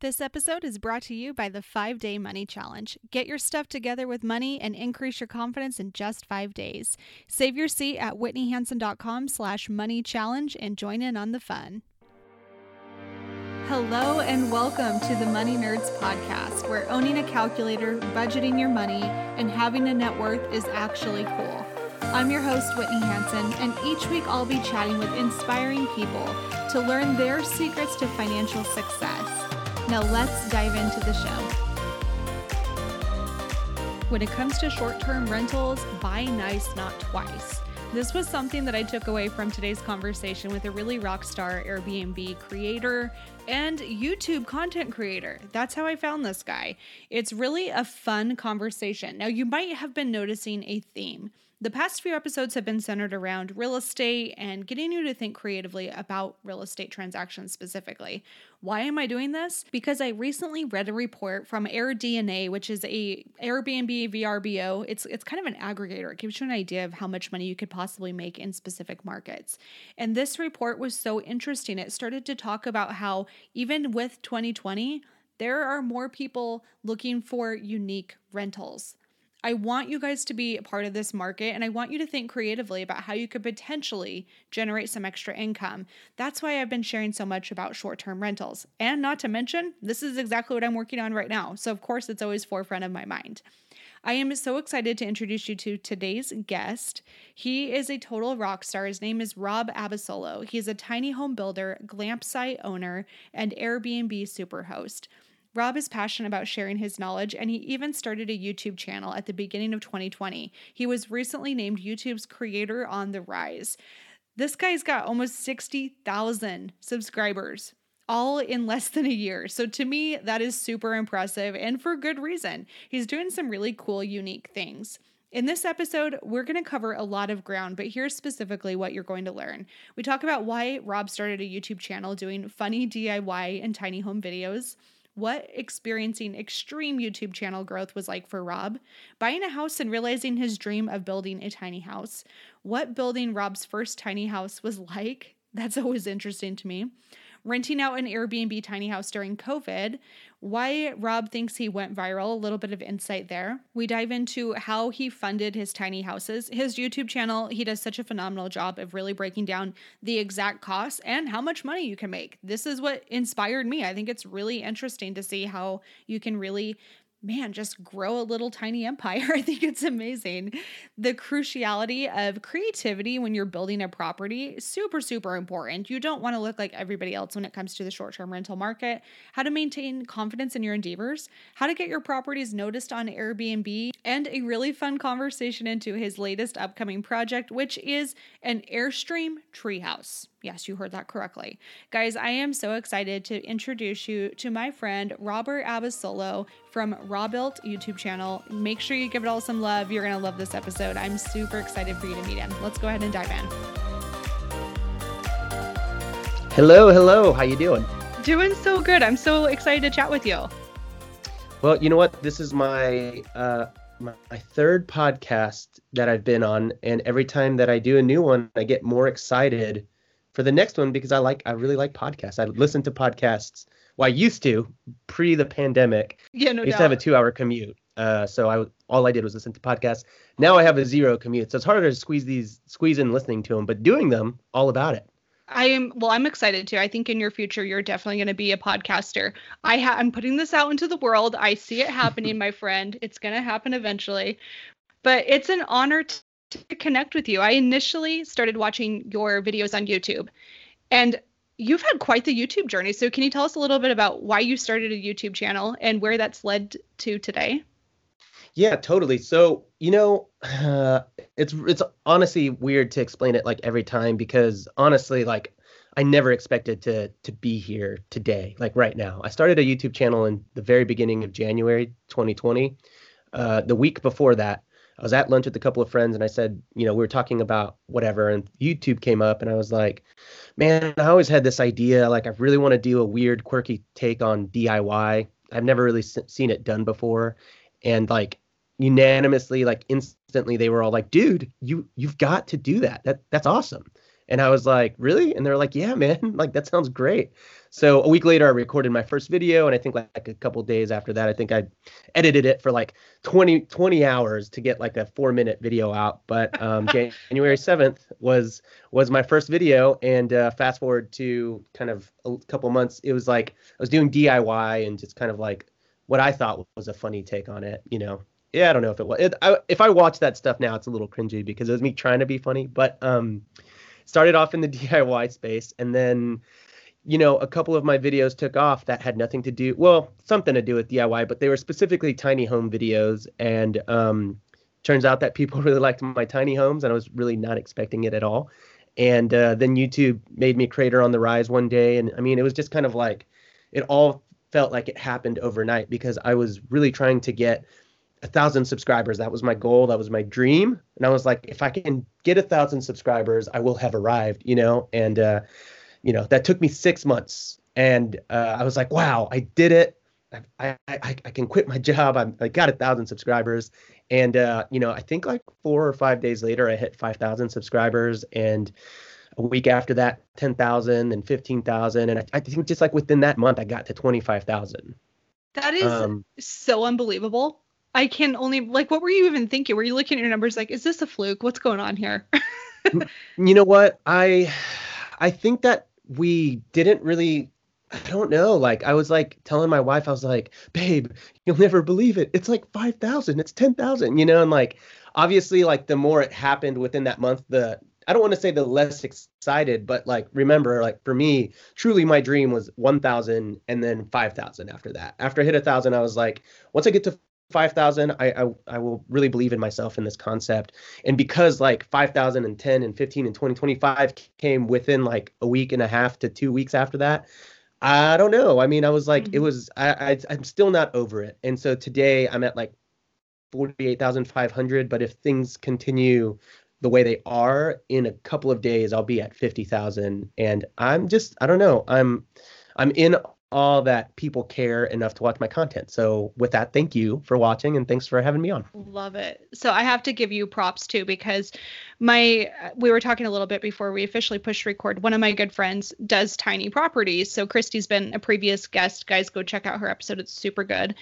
This episode is brought to you by the 5 Day Money Challenge. Get your stuff together with money and increase your confidence in just 5 days. Save your seat at whitneyhansen.com slash money challenge and join in on the fun. Hello and welcome to the Money Nerds podcast, where owning a calculator, budgeting your money, and having a net worth is actually cool. I'm your host, Whitney Hansen, and each week I'll be chatting with inspiring people to learn their secrets to financial success. Now let's dive into the show. When it comes to short term rentals, buy nice, not twice. This was something that I took away from today's conversation with a really rock star Airbnb creator and YouTube content creator. That's how I found this guy. It's really a fun conversation. Now, you might have been noticing a theme. The past few episodes have been centered around real estate and getting you to think creatively about real estate transactions specifically. Why am I doing this? Because I recently read a report from AirDNA, which is a Airbnb VRBO. It's it's kind of an aggregator. It gives you an idea of how much money you could possibly make in specific markets. And this report was so interesting. It started to talk about how even with 2020, there are more people looking for unique rentals. I want you guys to be a part of this market and I want you to think creatively about how you could potentially generate some extra income. That's why I've been sharing so much about short term rentals. And not to mention, this is exactly what I'm working on right now. So, of course, it's always forefront of my mind. I am so excited to introduce you to today's guest. He is a total rock star. His name is Rob Abasolo. He is a tiny home builder, glamp site owner, and Airbnb superhost. Rob is passionate about sharing his knowledge, and he even started a YouTube channel at the beginning of 2020. He was recently named YouTube's Creator on the Rise. This guy's got almost 60,000 subscribers, all in less than a year. So to me, that is super impressive and for good reason. He's doing some really cool, unique things. In this episode, we're going to cover a lot of ground, but here's specifically what you're going to learn. We talk about why Rob started a YouTube channel doing funny DIY and tiny home videos what experiencing extreme YouTube channel growth was like for Rob, buying a house and realizing his dream of building a tiny house, what building Rob's first tiny house was like. That's always interesting to me renting out an Airbnb tiny house during COVID, why Rob thinks he went viral, a little bit of insight there. We dive into how he funded his tiny houses. His YouTube channel, he does such a phenomenal job of really breaking down the exact costs and how much money you can make. This is what inspired me. I think it's really interesting to see how you can really man, just grow a little tiny empire. I think it's amazing. The cruciality of creativity when you're building a property, super, super important. You don't want to look like everybody else when it comes to the short term rental market. How to maintain confidence in your endeavors, how to get your properties noticed on Airbnb, and a really fun conversation into his latest upcoming project, which is an Airstream treehouse. Yes, you heard that correctly. Guys, I am so excited to introduce you to my friend Robert Abasolo from Robuilt YouTube channel. Make sure you give it all some love. You're going to love this episode. I'm super excited for you to meet him. Let's go ahead and dive in. Hello, hello. How you doing? Doing so good. I'm so excited to chat with you. Well, you know what? This is my uh my, my third podcast that I've been on and every time that I do a new one, I get more excited for the next one because I like I really like podcasts. I listen to podcasts. Well, I used to pre the pandemic. Yeah, no I used doubt. to have a two hour commute. Uh, so I all I did was listen to podcasts. Now I have a zero commute, so it's harder to squeeze these squeeze in listening to them. But doing them, all about it. I am well. I'm excited too. I think in your future you're definitely going to be a podcaster. I ha- I'm putting this out into the world. I see it happening, my friend. It's going to happen eventually. But it's an honor to to connect with you. I initially started watching your videos on YouTube, and you've had quite the YouTube journey. So, can you tell us a little bit about why you started a YouTube channel and where that's led to today? Yeah, totally. So, you know, uh, it's it's honestly weird to explain it like every time because honestly, like I never expected to to be here today, like right now. I started a YouTube channel in the very beginning of January 2020. Uh, the week before that, I was at lunch with a couple of friends and I said, you know, we were talking about whatever and YouTube came up and I was like, man, I always had this idea like I really want to do a weird quirky take on DIY. I've never really seen it done before and like unanimously like instantly they were all like, "Dude, you you've got to do that. That that's awesome." And I was like, really? And they're like, yeah, man, like that sounds great. So a week later, I recorded my first video. And I think like a couple days after that, I think I edited it for like 20, 20 hours to get like a four minute video out. But um, January 7th was, was my first video. And uh, fast forward to kind of a couple months, it was like I was doing DIY and just kind of like what I thought was a funny take on it, you know. Yeah, I don't know if it was. It, I, if I watch that stuff now, it's a little cringy because it was me trying to be funny. But um, started off in the DIY space and then you know a couple of my videos took off that had nothing to do well something to do with DIY but they were specifically tiny home videos. And um turns out that people really liked my tiny homes and I was really not expecting it at all. And uh, then YouTube made me creator on the rise one day and I mean it was just kind of like it all felt like it happened overnight because I was really trying to get a thousand subscribers. That was my goal. That was my dream. And I was like, if I can get a thousand subscribers, I will have arrived, you know? And, uh, you know, that took me six months. And uh, I was like, wow, I did it. I, I, I can quit my job. I'm, I got a thousand subscribers. And, uh, you know, I think like four or five days later, I hit 5,000 subscribers. And a week after that, 10,000 and 15,000. And I, I think just like within that month, I got to 25,000. That is um, so unbelievable. I can only like what were you even thinking? Were you looking at your numbers like, is this a fluke? What's going on here? you know what? I I think that we didn't really I don't know. Like I was like telling my wife, I was like, babe, you'll never believe it. It's like five thousand, it's ten thousand, you know, and like obviously like the more it happened within that month, the I don't want to say the less excited, but like remember, like for me, truly my dream was 1,000 and then 5,000 after that. After I hit a thousand, I was like, once I get to 5000 I, I i will really believe in myself in this concept. And because like 5000 and 10 and 15 and 20 25 came within like a week and a half to two weeks after that i don't know. I mean i was like mm-hmm. it was I, I i'm still not over it. And so today i'm at like 48500 but if things continue the way they are in a couple of days i'll be at 50000 and i'm just i don't know. I'm i'm in all that people care enough to watch my content. So with that, thank you for watching and thanks for having me on. Love it. So I have to give you props too because my uh, we were talking a little bit before we officially pushed record. One of my good friends does tiny properties. So Christy's been a previous guest. Guys, go check out her episode. It's super good.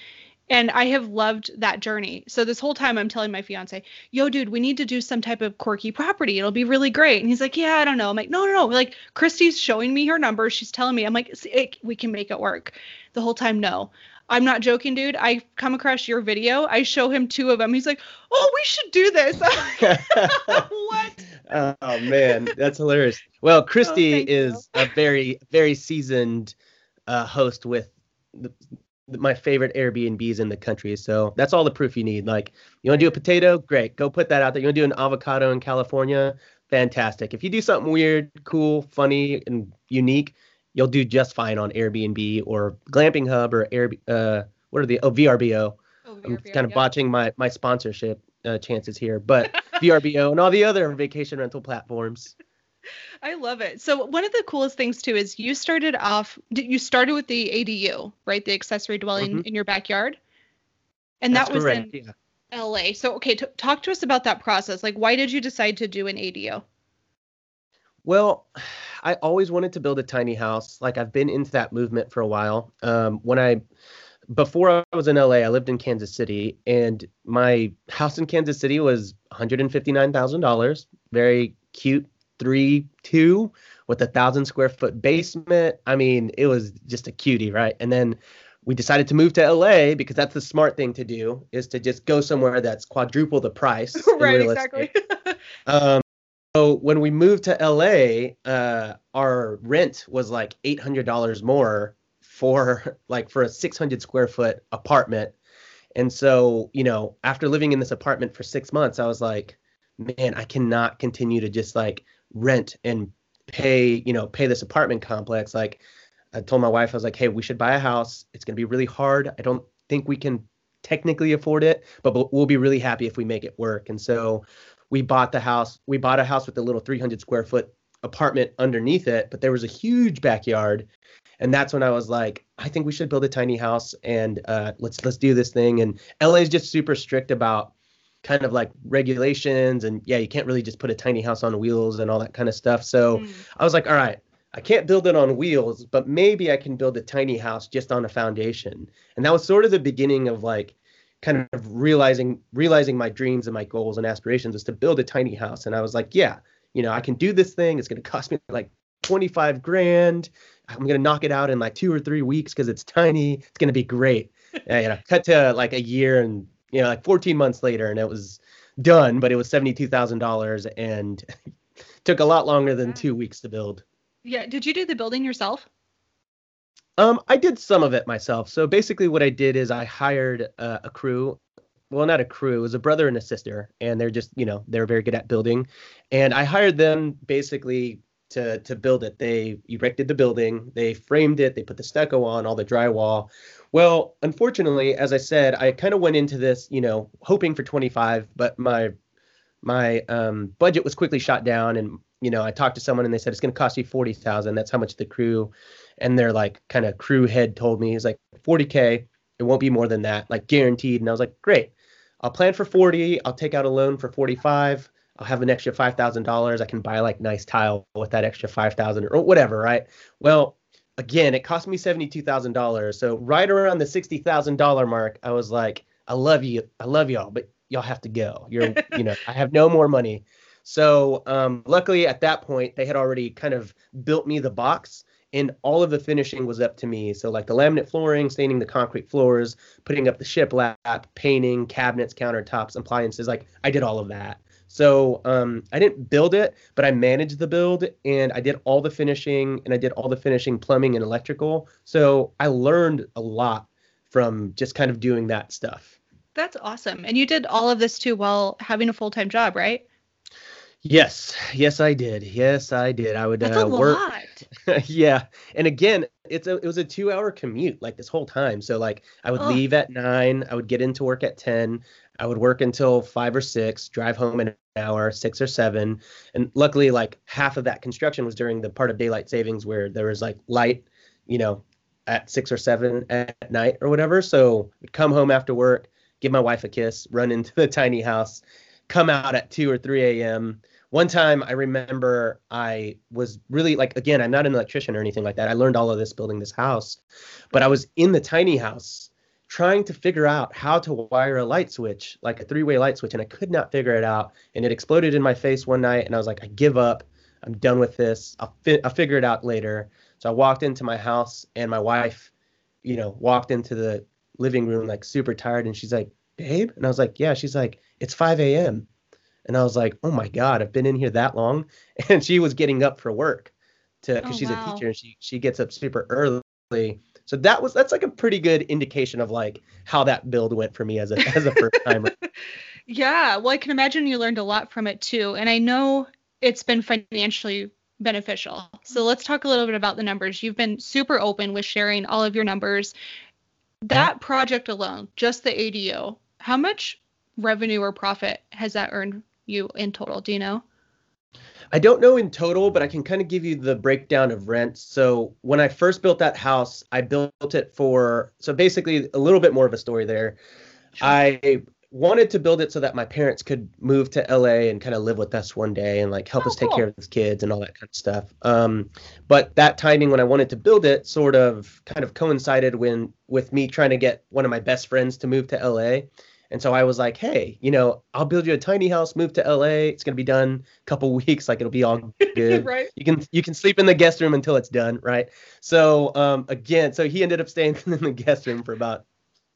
And I have loved that journey. So this whole time I'm telling my fiance, yo, dude, we need to do some type of quirky property. It'll be really great. And he's like, yeah, I don't know. I'm like, no, no, no. Like Christy's showing me her numbers. She's telling me, I'm like, it, we can make it work. The whole time, no. I'm not joking, dude. I come across your video. I show him two of them. He's like, oh, we should do this. what? Oh man, that's hilarious. Well, Christy oh, is you. a very, very seasoned uh, host with the, my favorite Airbnbs in the country. So that's all the proof you need. Like, you want to do a potato? Great. Go put that out there. You want to do an avocado in California? Fantastic. If you do something weird, cool, funny, and unique, you'll do just fine on Airbnb or Glamping Hub or Air. Uh, what are the? Oh, VRBO. Oh, VRBO I'm kind of yeah. botching my my sponsorship uh, chances here, but VRBO and all the other vacation rental platforms. I love it. So one of the coolest things too is you started off you started with the ADU, right? The accessory dwelling mm-hmm. in your backyard. And That's that was correct, in yeah. LA. So okay, t- talk to us about that process. Like why did you decide to do an ADU? Well, I always wanted to build a tiny house. Like I've been into that movement for a while. Um, when I before I was in LA, I lived in Kansas City, and my house in Kansas City was $159,000. Very cute three two with a thousand square foot basement. I mean, it was just a cutie, right? And then we decided to move to LA because that's the smart thing to do is to just go somewhere that's quadruple the price. right, exactly. um, so when we moved to LA, uh, our rent was like eight hundred dollars more for like for a six hundred square foot apartment. And so, you know, after living in this apartment for six months, I was like, man, I cannot continue to just like rent and pay you know pay this apartment complex like i told my wife i was like hey we should buy a house. It's going to be really hard. I don't think we can technically afford it but we'll be really happy if we make it work. And so we bought the house we bought a house with a little 300 square foot apartment underneath it but there was a huge backyard. And that's when i was like i think we should build a tiny house and uh, let's let's do this thing. And la is just super strict about kind of like regulations and yeah you can't really just put a tiny house on wheels and all that kind of stuff. So mm. i was like all right i can't build it on wheels but maybe i can build a tiny house just on a foundation. And that was sort of the beginning of like kind of realizing realizing my dreams and my goals and aspirations is to build a tiny house. And i was like yeah you know i can do this thing. It's going to cost me like 25 grand. I'm going to knock it out in like two or three weeks because it's tiny. It's going to be great. And, you know cut to like a year and you know, like 14 months later, and it was done, but it was $72,000 and took a lot longer than two weeks to build. Yeah. Did you do the building yourself? Um, I did some of it myself. So basically, what I did is I hired uh, a crew. Well, not a crew. It was a brother and a sister, and they're just, you know, they're very good at building. And I hired them basically to to build it. They erected the building, they framed it, they put the stucco on, all the drywall. Well, unfortunately, as I said, I kind of went into this, you know, hoping for 25, but my my um, budget was quickly shot down, and you know, I talked to someone and they said it's going to cost you 40,000. That's how much the crew and their like kind of crew head told me. He's like 40k. It won't be more than that, like guaranteed. And I was like, great. I'll plan for 40. I'll take out a loan for 45. I'll have an extra five thousand dollars. I can buy like nice tile with that extra five thousand or whatever, right? Well, again, it cost me seventy two thousand dollars. So right around the sixty thousand dollar mark, I was like, I love you, I love y'all, but y'all have to go. You're, you know, I have no more money. So um, luckily at that point, they had already kind of built me the box and all of the finishing was up to me. So like the laminate flooring, staining the concrete floors, putting up the shiplap, painting, cabinets, countertops, appliances, like I did all of that. So um, I didn't build it, but I managed the build and I did all the finishing and I did all the finishing, plumbing and electrical. So I learned a lot from just kind of doing that stuff. That's awesome. And you did all of this too while having a full time job, right? Yes, yes, I did. Yes, I did. I would That's uh, a work. Lot. yeah, and again, it's a it was a two hour commute like this whole time. So like I would oh. leave at nine, I would get into work at ten, I would work until five or six, drive home in an hour, six or seven. And luckily, like half of that construction was during the part of daylight savings where there was like light, you know, at six or seven at night or whatever. So I'd come home after work, give my wife a kiss, run into the tiny house, come out at 2 or 3 a.m. One time I remember I was really like, again, I'm not an electrician or anything like that. I learned all of this building this house, but I was in the tiny house trying to figure out how to wire a light switch, like a three-way light switch, and I could not figure it out. And it exploded in my face one night, and I was like, I give up. I'm done with this. I'll, fi- I'll figure it out later. So I walked into my house, and my wife, you know, walked into the living room like super tired, and she's like, "Babe," and I was like, "Yeah." She's like, "It's 5 a.m." And I was like, "Oh my God, I've been in here that long," and she was getting up for work to because oh, she's wow. a teacher and she she gets up super early so that was that's like a pretty good indication of like how that build went for me as a as a first timer. yeah, well I can imagine you learned a lot from it too. And I know it's been financially beneficial. So let's talk a little bit about the numbers. You've been super open with sharing all of your numbers. That project alone, just the ADU, how much revenue or profit has that earned you in total? Do you know? I don't know in total, but I can kind of give you the breakdown of rent. So when I first built that house, I built it for so basically a little bit more of a story there. Sure. I wanted to build it so that my parents could move to LA and kind of live with us one day and like help oh, us take cool. care of his kids and all that kind of stuff. Um, but that timing when I wanted to build it sort of kind of coincided when with me trying to get one of my best friends to move to LA. And so I was like, hey, you know, I'll build you a tiny house, move to LA. It's gonna be done a couple weeks, like it'll be all good. right. You can you can sleep in the guest room until it's done, right? So um again, so he ended up staying in the guest room for about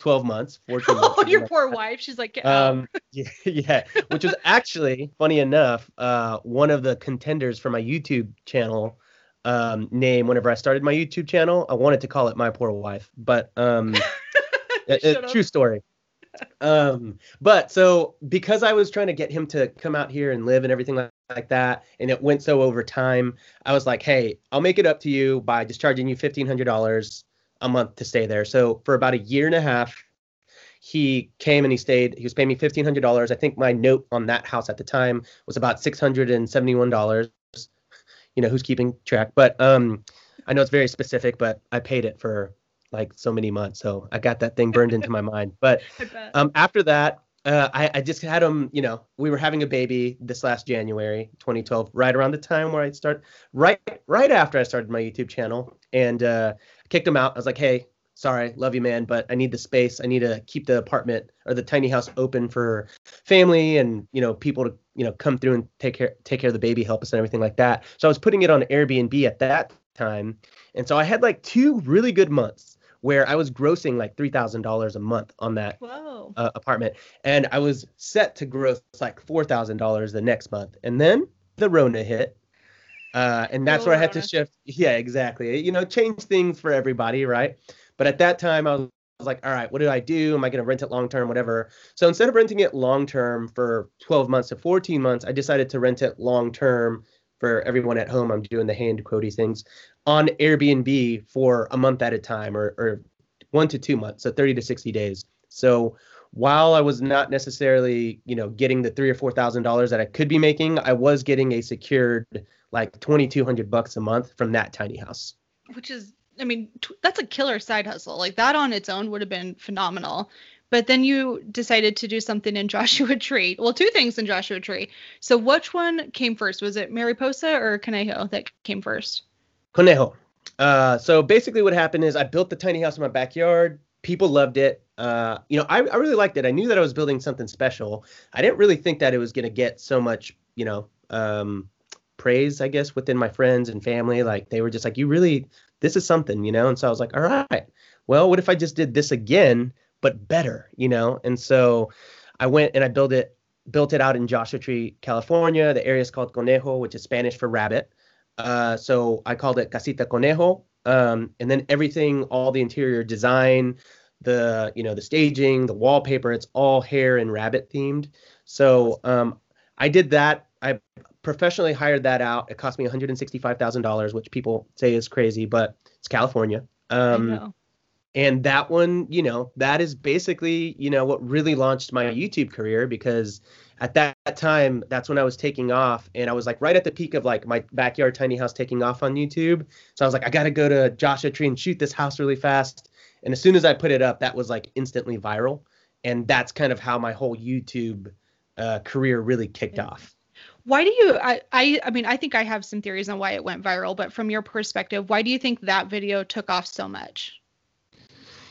12 months, 14 months. Oh, your poor wife. She's like, um, yeah, yeah, which was actually funny enough, uh, one of the contenders for my YouTube channel um, name. Whenever I started my YouTube channel, I wanted to call it My Poor Wife, but um, a, a true story um, but so because I was trying to get him to come out here and live and everything like like that, and it went so over time. I was like, hey, I'll make it up to you by just charging you fifteen hundred dollars a month to stay there. So for about a year and a half, he came and he stayed. He was paying me fifteen hundred dollars. I think my note on that house at the time was about six hundred and seventy-one dollars. You know who's keeping track, but um, I know it's very specific, but I paid it for like so many months, so I got that thing burned into my mind. But um, after that, uh, I, I just had him. You know, we were having a baby this last January, 2012, right around the time where I start, right right after I started my YouTube channel, and uh, kicked him out. I was like, hey, sorry, love you, man, but I need the space. I need to keep the apartment or the tiny house open for family and you know people to you know come through and take care take care of the baby, help us and everything like that. So I was putting it on Airbnb at that time, and so I had like two really good months where I was grossing like three thousand dollars a month on that uh, apartment, and I was set to gross like four thousand dollars the next month, and then the Rona hit. Uh, and that's where I had to shift. Yeah, exactly. You know, change things for everybody, right? But at that time, I was, I was like, all right, what do I do? Am I going to rent it long term, whatever? So instead of renting it long term for 12 months to 14 months, I decided to rent it long term for everyone at home. I'm doing the hand quotey things on Airbnb for a month at a time or, or one to two months, so 30 to 60 days. So while I was not necessarily, you know, getting the three or four thousand dollars that I could be making, I was getting a secured like 2,200 bucks a month from that tiny house. Which is I mean, t- that's a killer side hustle. Like that on its own would have been phenomenal. But then you decided to do something in Joshua Tree. Well, two things in Joshua Tree. So which one came first? Was it Mariposa or Conejo that came first? Conejo. Uh, so basically, what happened is I built the tiny house in my backyard. People loved it. Uh, you know, I, I really liked it. I knew that I was building something special. I didn't really think that it was going to get so much, you know, um, praise, I guess, within my friends and family. Like they were just like, you really this is something, you know? And so I was like, all right, well, what if I just did this again, but better, you know? And so I went and I built it, built it out in Joshua Tree, California. The area is called Conejo, which is Spanish for rabbit. Uh, so I called it Casita Conejo. Um, and then everything, all the interior design, the you know the staging, the wallpaper, it's all hare and rabbit themed. So um, I did that. I professionally hired that out. It cost me $165,000, which people say is crazy, but it's California. Um, and that one, you know, that is basically, you know, what really launched my YouTube career because at that time, that's when I was taking off and I was like right at the peak of like my backyard tiny house taking off on YouTube. So I was like, I got to go to Joshua Tree and shoot this house really fast. And as soon as I put it up, that was like instantly viral. And that's kind of how my whole YouTube uh, career really kicked yeah. off why do you I, I i mean i think i have some theories on why it went viral but from your perspective why do you think that video took off so much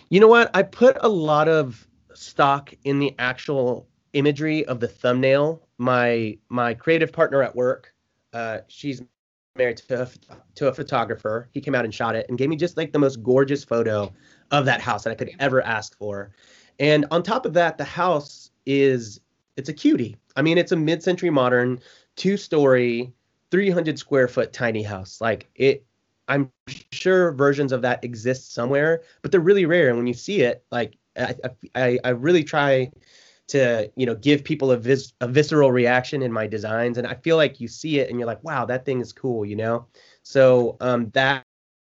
you know what? I put a lot of stock in the actual imagery of the thumbnail. My my creative partner at work uh, she's married to a, to a photographer. He came out and shot it and gave me just like the most gorgeous photo of that house that i could ever ask for. And on top of that the house is it's a cutie. I mean it's a mid-century modern two story, 300 square foot tiny house. Like it, I'm sure versions of that exist somewhere, but they're really rare. And when you see it, like I, I, I really try to, you know, give people a, vis- a visceral reaction in my designs. And I feel like you see it and you're like, wow, that thing is cool, you know? So um, that,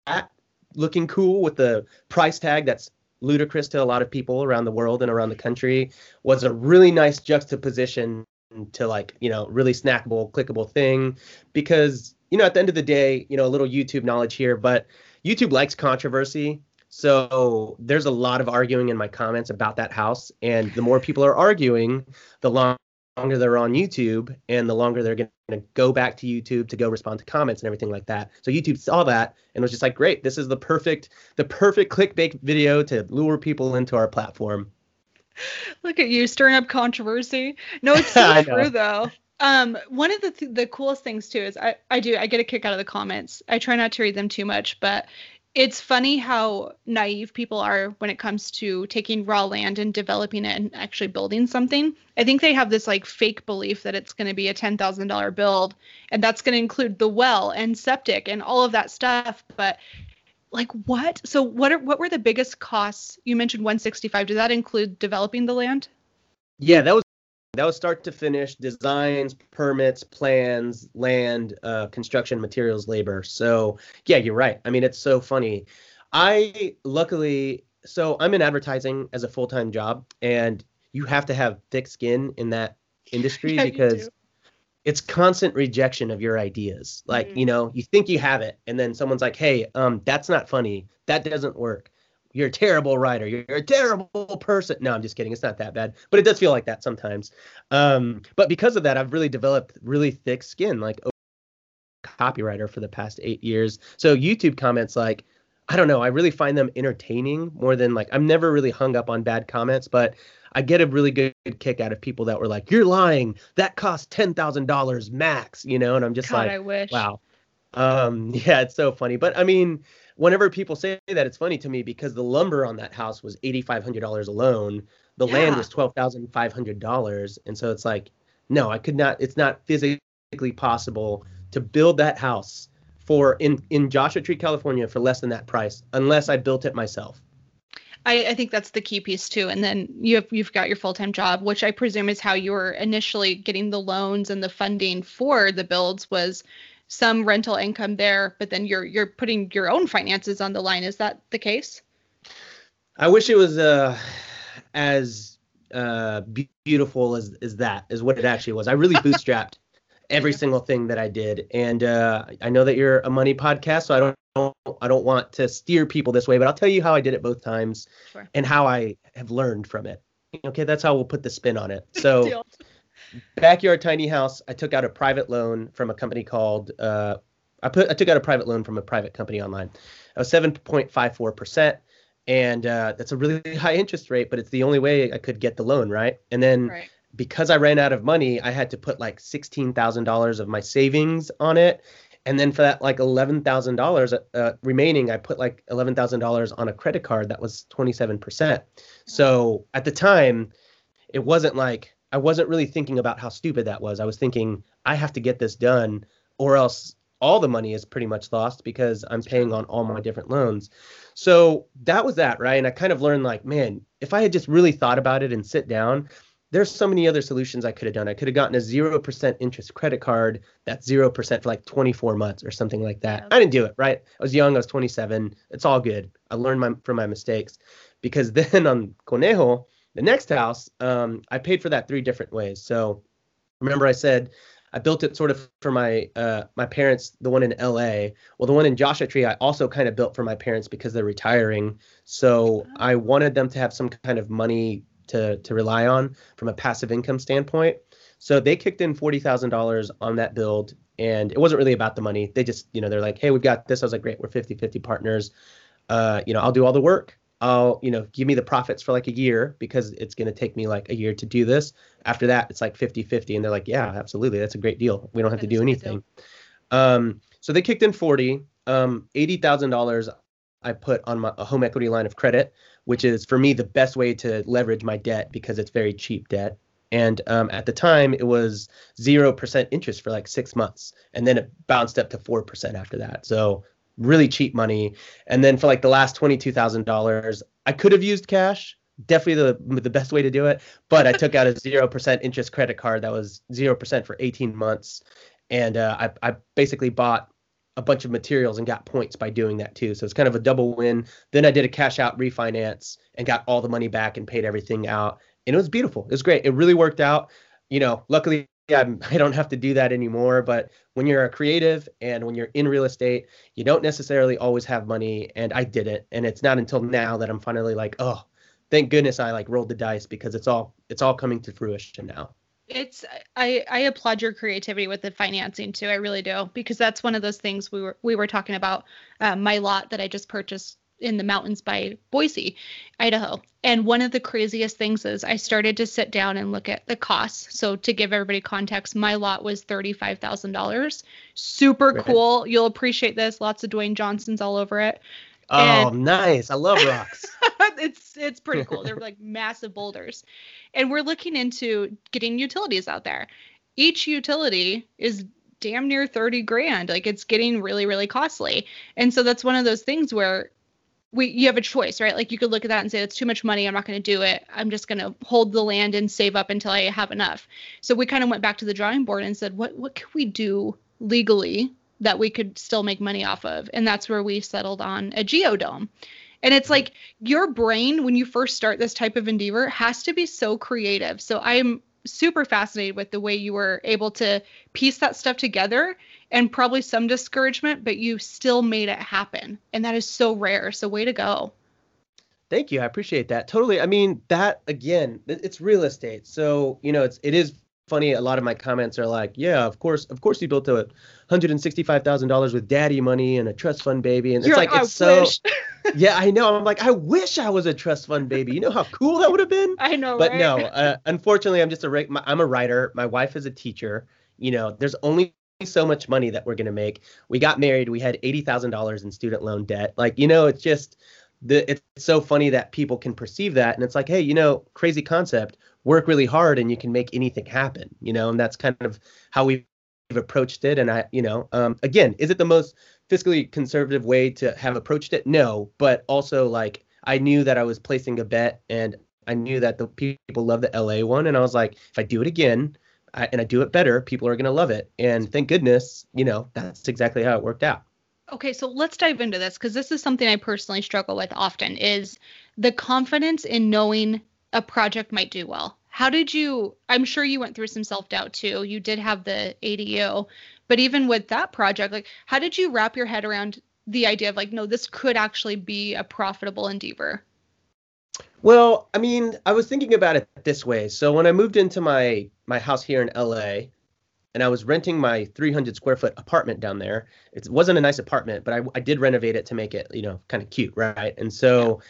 that looking cool with the price tag that's ludicrous to a lot of people around the world and around the country was a really nice juxtaposition to like you know really snackable clickable thing because you know at the end of the day you know a little youtube knowledge here but youtube likes controversy. So there's a lot of arguing in my comments about that house. And the more people are arguing the longer they're on youtube and the longer they're going to go back to youtube to go respond to comments and everything like that. So youtube saw that and was just like great this is the perfect the perfect clickbait video to lure people into our platform. Look at you stirring up controversy. No, it's so true though. Um, one of the th- the coolest things too is I I do I get a kick out of the comments. I try not to read them too much, but it's funny how naive people are when it comes to taking raw land and developing it and actually building something. I think they have this like fake belief that it's going to be a $10,000 build and that's going to include the well and septic and all of that stuff, but like what? So what are what were the biggest costs? You mentioned 165. Did that include developing the land? Yeah, that was That was start to finish, designs, permits, plans, land, uh, construction, materials, labor. So yeah, you're right. I mean, it's so funny. I luckily, so I'm in advertising as a full time job, and you have to have thick skin in that industry Yeah, because it's constant rejection of your ideas. Like, Mhm. you know, you think you have it, and then someone's like, hey, um, that's not funny. That doesn't work. You're a terrible writer. You're a terrible person. No, I'm just kidding. It's not that bad, but it does feel like that sometimes. Um, but because of that, I've really developed really thick skin, like a copywriter for the past eight years. So YouTube comments, like, I don't know, I really find them entertaining more than like I'm never really hung up on bad comments, but I get a really good kick out of people that were like, "You're lying. That cost ten thousand dollars max," you know, and I'm just God, like, I wish. Wow. Um, yeah, it's so funny. But I mean, whenever people say that, it's funny to me because the lumber on that house was eighty five hundred dollars alone. The land was twelve thousand five hundred dollars, and so it's like, no, I could not. It's not physically possible to build that house for in in Joshua Tree, California, for less than that price, unless I built it myself. I, I think that's the key piece too. And then you have you've got your full time job, which I presume is how you were initially getting the loans and the funding for the builds was some rental income there, but then you're you're putting your own finances on the line. Is that the case? I wish it was uh, as uh, beautiful as, as that is what it actually was. I really bootstrapped every single thing that I did, and uh, I know that you're a money podcast, so I don't, I don't want to steer people this way, but I'll tell you how I did it both times Sure. and how I have learned from it. Okay, that's how we'll put the spin on it. So. Backyard tiny house. I took out a private loan from a company called. Uh, I put I took out a private loan from a private company online. It was seven point five four percent, and uh, that's a really high interest rate. But it's the only way I could get the loan, right? And then right. because I ran out of money, I had to put like sixteen thousand dollars of my savings on it, and then for that like eleven thousand dollars uh, remaining, I put like eleven thousand dollars on a credit card that was twenty seven percent. So at the time, it wasn't like I wasn't really thinking about how stupid that was. I was thinking I have to get this done, or else all the money is pretty much lost because I'm paying on all my different loans. So that was that, right? And I kind of learned like, man, if I had just really thought about it and sit down, there's so many other solutions I could have done. I could have gotten a 0% interest credit card that's 0% for like 24 months or something like that. I didn't do it, right? I was young, I was 27. It's all good. I learned my, from my mistakes because then on Conejo, the next house, um, I paid for that three different ways. So remember I said I built it sort of for my uh, my parents, the one in LA. Well, the one in Joshua Tree, I also kind of built for my parents because they're retiring. So I wanted them to have some kind of money to to rely on from a passive income standpoint. So they kicked in forty thousand dollars on that build, and it wasn't really about the money. They just, you know, they're like, "Hey, we've got this." I was like, "Great, we're 50-50 partners. Uh, you know, I'll do all the work. I'll, you know, give me the profits for like a year because it's going to take me like a year to do this. After that, it's like 50-50." And they're like, "Yeah, absolutely. That's a great deal. We don't have That to do a good deal. anything." Um, so they kicked in 40, um, $80,000 I put on my a home equity line of credit, which is for me the best way to leverage my debt because it's very cheap debt. And um, at the time, it was zero percent interest for like six months, and then it bounced up to four percent after that. So really cheap money. And then for like the last twenty-two thousand dollars, I could have used cash. Definitely the the best way to do it. But I took out a zero percent interest credit card that was zero percent for eighteen months, and uh, I I basically bought a bunch of materials and got points by doing that too. So it's kind of a double win. Then I did a cash out refinance and got all the money back and paid everything out. And it was beautiful. It was great. It really worked out. You know, luckily I'm, I don't have to do that anymore. But when you're a creative and when you're in real estate, you don't necessarily always have money. And I didn't. And it's not until now that I'm finally like, oh, thank goodness I like rolled the dice because it's all it's all coming to fruition now. It's I I applaud your creativity with the financing too. I really do because that's one of those things we were we were talking about. Um, my lot that I just purchased in the mountains by Boise, Idaho. And one of the craziest things is I started to sit down and look at the costs. So to give everybody context, my lot was thirty-five thousand dollars. Super Right. cool. You'll appreciate this. Lots of Dwayne Johnsons all over it. Oh, And- nice. I love rocks. it's it's pretty cool. They're like massive boulders. And we're looking into getting utilities out there. Each utility is damn near 30 grand. Like it's getting really really costly. And so that's one of those things where we you have a choice, right? Like you could look at that and say it's too much money. I'm not going to do it. I'm just going to hold the land and save up until I have enough. So we kind of went back to the drawing board and said, what what can we do legally that we could still make money off of? And that's where we settled on a geodome. And it's like your brain when you first start this type of endeavor has to be so creative. So I'm super fascinated with the way you were able to piece that stuff together and probably some discouragement, but you still made it happen. And that is so rare. So, way to go. Thank you. I appreciate that. Totally. I mean, that again, it's real estate. So, you know, it's it is funny. A lot of my comments are like, yeah, of course, of course, you built a hundred and sixty-five thousand dollars with daddy money and a trust fund baby, and it's You're like, like, it's "I so. wish." yeah, I know. I'm like, I wish I was a trust fund baby. You know how cool that would have been. I know, but right? no, uh, unfortunately, I'm just a I'm a writer. My wife is a teacher. You know, there's only so much money that we're gonna make. We got married. We had eighty thousand dollars in student loan debt. Like, you know, it's just the it's so funny that people can perceive that, and it's like, hey, you know, crazy concept. Work really hard, and you can make anything happen. You know, and that's kind of how we've approached it. And I, you know, um, again, is it the most fiscally conservative way to have approached it? No, but also like I knew that I was placing a bet, and I knew that the people love the LA one, and I was like, if I do it again, I, and I do it better, people are gonna love it. And thank goodness, you know, that's exactly how it worked out. Okay, so let's dive into this because this is something I personally struggle with often is the confidence in knowing a project might do well. How did you I'm sure you went through some self-doubt too. You did have the ADU, but even with that project, like how did you wrap your head around the idea of like no, this could actually be a profitable endeavor? Well, I mean, I was thinking about it this way. So when I moved into my my house here in LA, and I was renting my 300 square foot apartment down there. It wasn't a nice apartment, but I, I did renovate it to make it, you know, kind of cute, right? And so,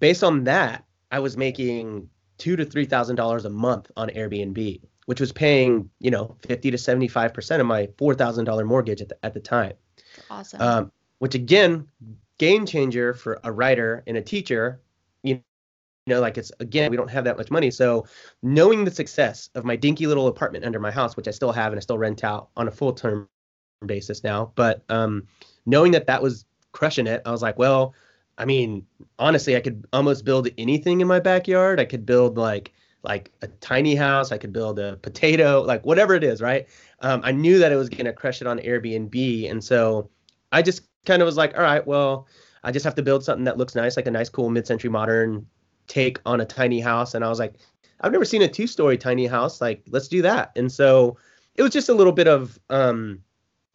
based on that, I was making two to three thousand dollars a month on Airbnb, which was paying, you know, 50 to 75 percent of my four thousand dollar mortgage at the at the time. Awesome. Um, which again, game changer for a writer and a teacher. You know, like it's again, we don't have that much money. So knowing the success of my dinky little apartment under my house, which I still have and I still rent out on a full term basis now, but um, knowing that that was crushing it, I was like, well, I mean, honestly, I could almost build anything in my backyard. I could build like like a tiny house. I could build a potato, like whatever it is, right? Um, I knew that it was gonna crush it on Airbnb, and so I just kind of was like, all right, well, I just have to build something that looks nice, like a nice, cool mid-century modern take on a tiny house. And I was like, I've never seen a two-story tiny house. Like, let's do that. And so it was just a little bit of um,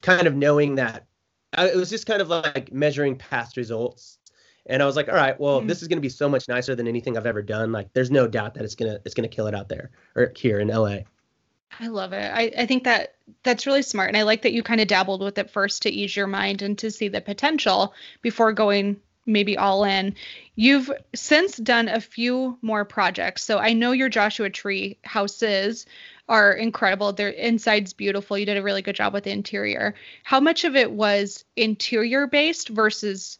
kind of knowing that I, it was just kind of like measuring past results. And I was like, all right, well, Mm. this is going to be so much nicer than anything I've ever done. Like, there's no doubt that it's gonna it's gonna kill it out there or here in LA. I love it. I, I think that that's really smart. And I like that you kind of dabbled with it first to ease your mind and to see the potential before going maybe all in. You've since done a few more projects. So I know your Joshua Tree houses are incredible. Their inside's beautiful. You did a really good job with the interior. How much of it was interior based versus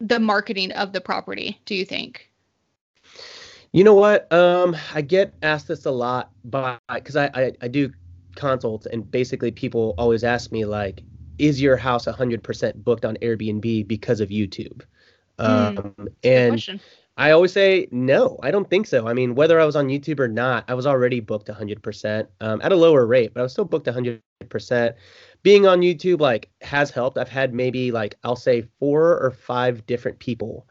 the marketing of the property, do you think? You know what? Um, I get asked this a lot by because I, I I do consults and basically people always ask me like, is your house 100% booked on Airbnb because of YouTube? Hmm, Um, and. I always say no, I don't think so. I mean, whether I was on YouTube or not, I was already booked 100% um, at a lower rate, but I was still booked 100%. Being on YouTube like has helped. I've had maybe like I'll say four or five different people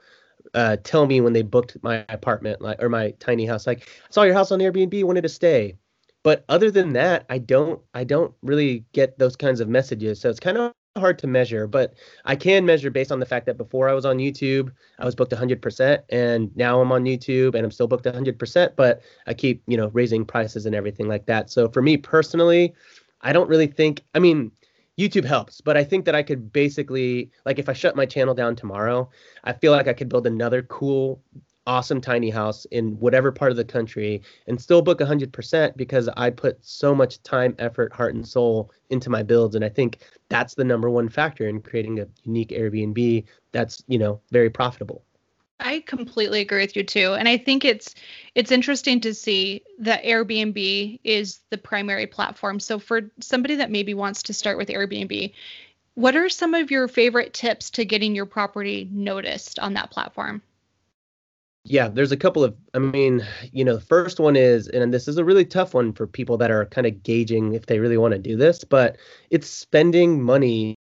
uh, tell me when they booked my apartment like or my tiny house like I saw your house on Airbnb, wanted to stay. But other than that, I don't I don't really get those kinds of messages. So it's kind of hard to measure, but I can measure based on the fact that before I was on YouTube, I was booked 100% and now I'm on YouTube and I'm still booked 100%, but I keep, you know, raising prices and everything like that. So for me personally, I don't really think I mean YouTube helps, but I think that I could basically like if I shut my channel down tomorrow, I feel like I could build another cool awesome tiny house in whatever part of the country and still book 100% because I put so much time, effort, heart and soul into my builds and I think that's the number one factor in creating a unique Airbnb that's, you know, very profitable. I completely agree with you too. And I think it's it's interesting to see that Airbnb is the primary platform. So for somebody that maybe wants to start with Airbnb, What are some of your favorite tips to getting your property noticed on that platform? Yeah, there's a couple of, I mean, you know, the first one is, and this is a really tough one for people that are kind of gauging if they really want to do this, but it's spending money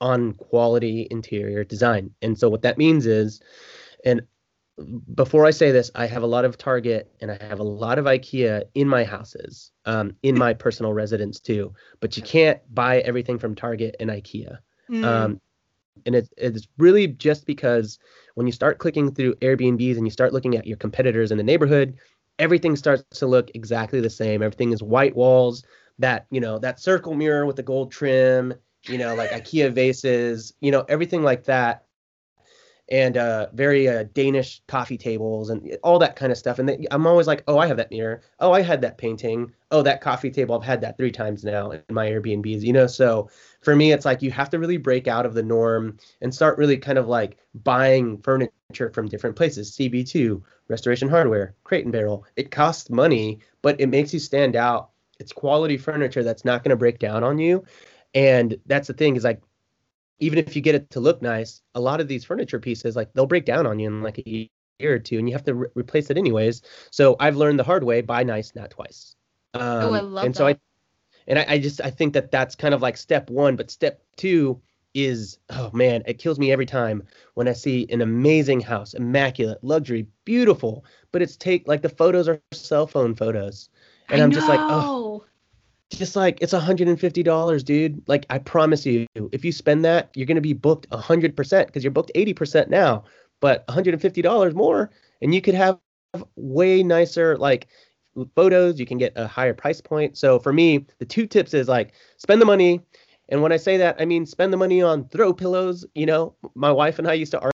on quality interior design. And so what that means is, and before I say this, I have a lot of Target and I have a lot of IKEA in my houses, um, in my personal residence too. But you can't buy everything from Target and IKEA. Mm. Um, and it's it's really just because when you start clicking through Airbnbs and you start looking at your competitors in the neighborhood, everything starts to look exactly the same. Everything is white walls, that you know that circle mirror with the gold trim, you know, like IKEA vases, you know, everything like that and uh, very uh, Danish coffee tables and all that kind of stuff. And they, I'm always like, oh, I have that mirror. Oh, I had that painting. Oh, that coffee table. I've had that three times now in my Airbnbs. You know, so for me, it's like you have to really break out of the norm and start really kind of like buying furniture from different places. CB2, Restoration Hardware, Crate and Barrel. It costs money, but it makes you stand out. It's quality furniture that's not going to break down on you. And that's the thing is like even if you get it to look nice, a lot of these furniture pieces, like they'll break down on you in like a year or two, and you have to re- replace it anyways. So I've learned the hard way: buy nice, not twice. Um, oh, I um, love and that. so I, and I, I just I think that that's kind of like step one, but step two is oh man, it kills me every time when I see an amazing house, immaculate, luxury, beautiful, but it's take like the photos are cell phone photos, and I am know. just like oh just like it's $150 dude. Like i promise you if you spend that you're going to be booked 100% because you're booked 80% now. But $150 more and you could have way nicer like photos. You can get a higher price point. So for me the two tips is like spend the money. And when i say that i mean spend the money on throw pillows. You know my wife and i used to argue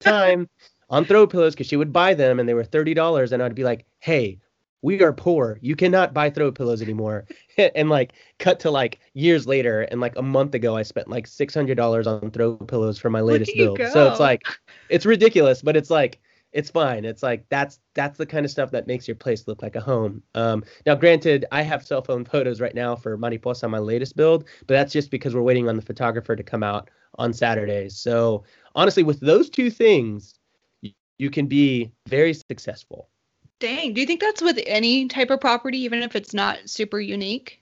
time on throw pillows because she would buy them and they were $30 and i'd be like hey we are poor. You cannot buy throw pillows anymore. and like cut to like years later and like a month ago I spent like $600 on throw pillows for my latest build. Go. So it's like it's ridiculous, but it's like it's fine. It's like that's that's the kind of stuff that makes your place look like a home. Um, now, granted, I have cell phone photos right now for Mariposa on my latest build, but that's just because we're waiting on the photographer to come out on Saturdays. So honestly, with those two things, you, you can be very successful. Dang. Do you think that's with any type of property, even if it's not super unique?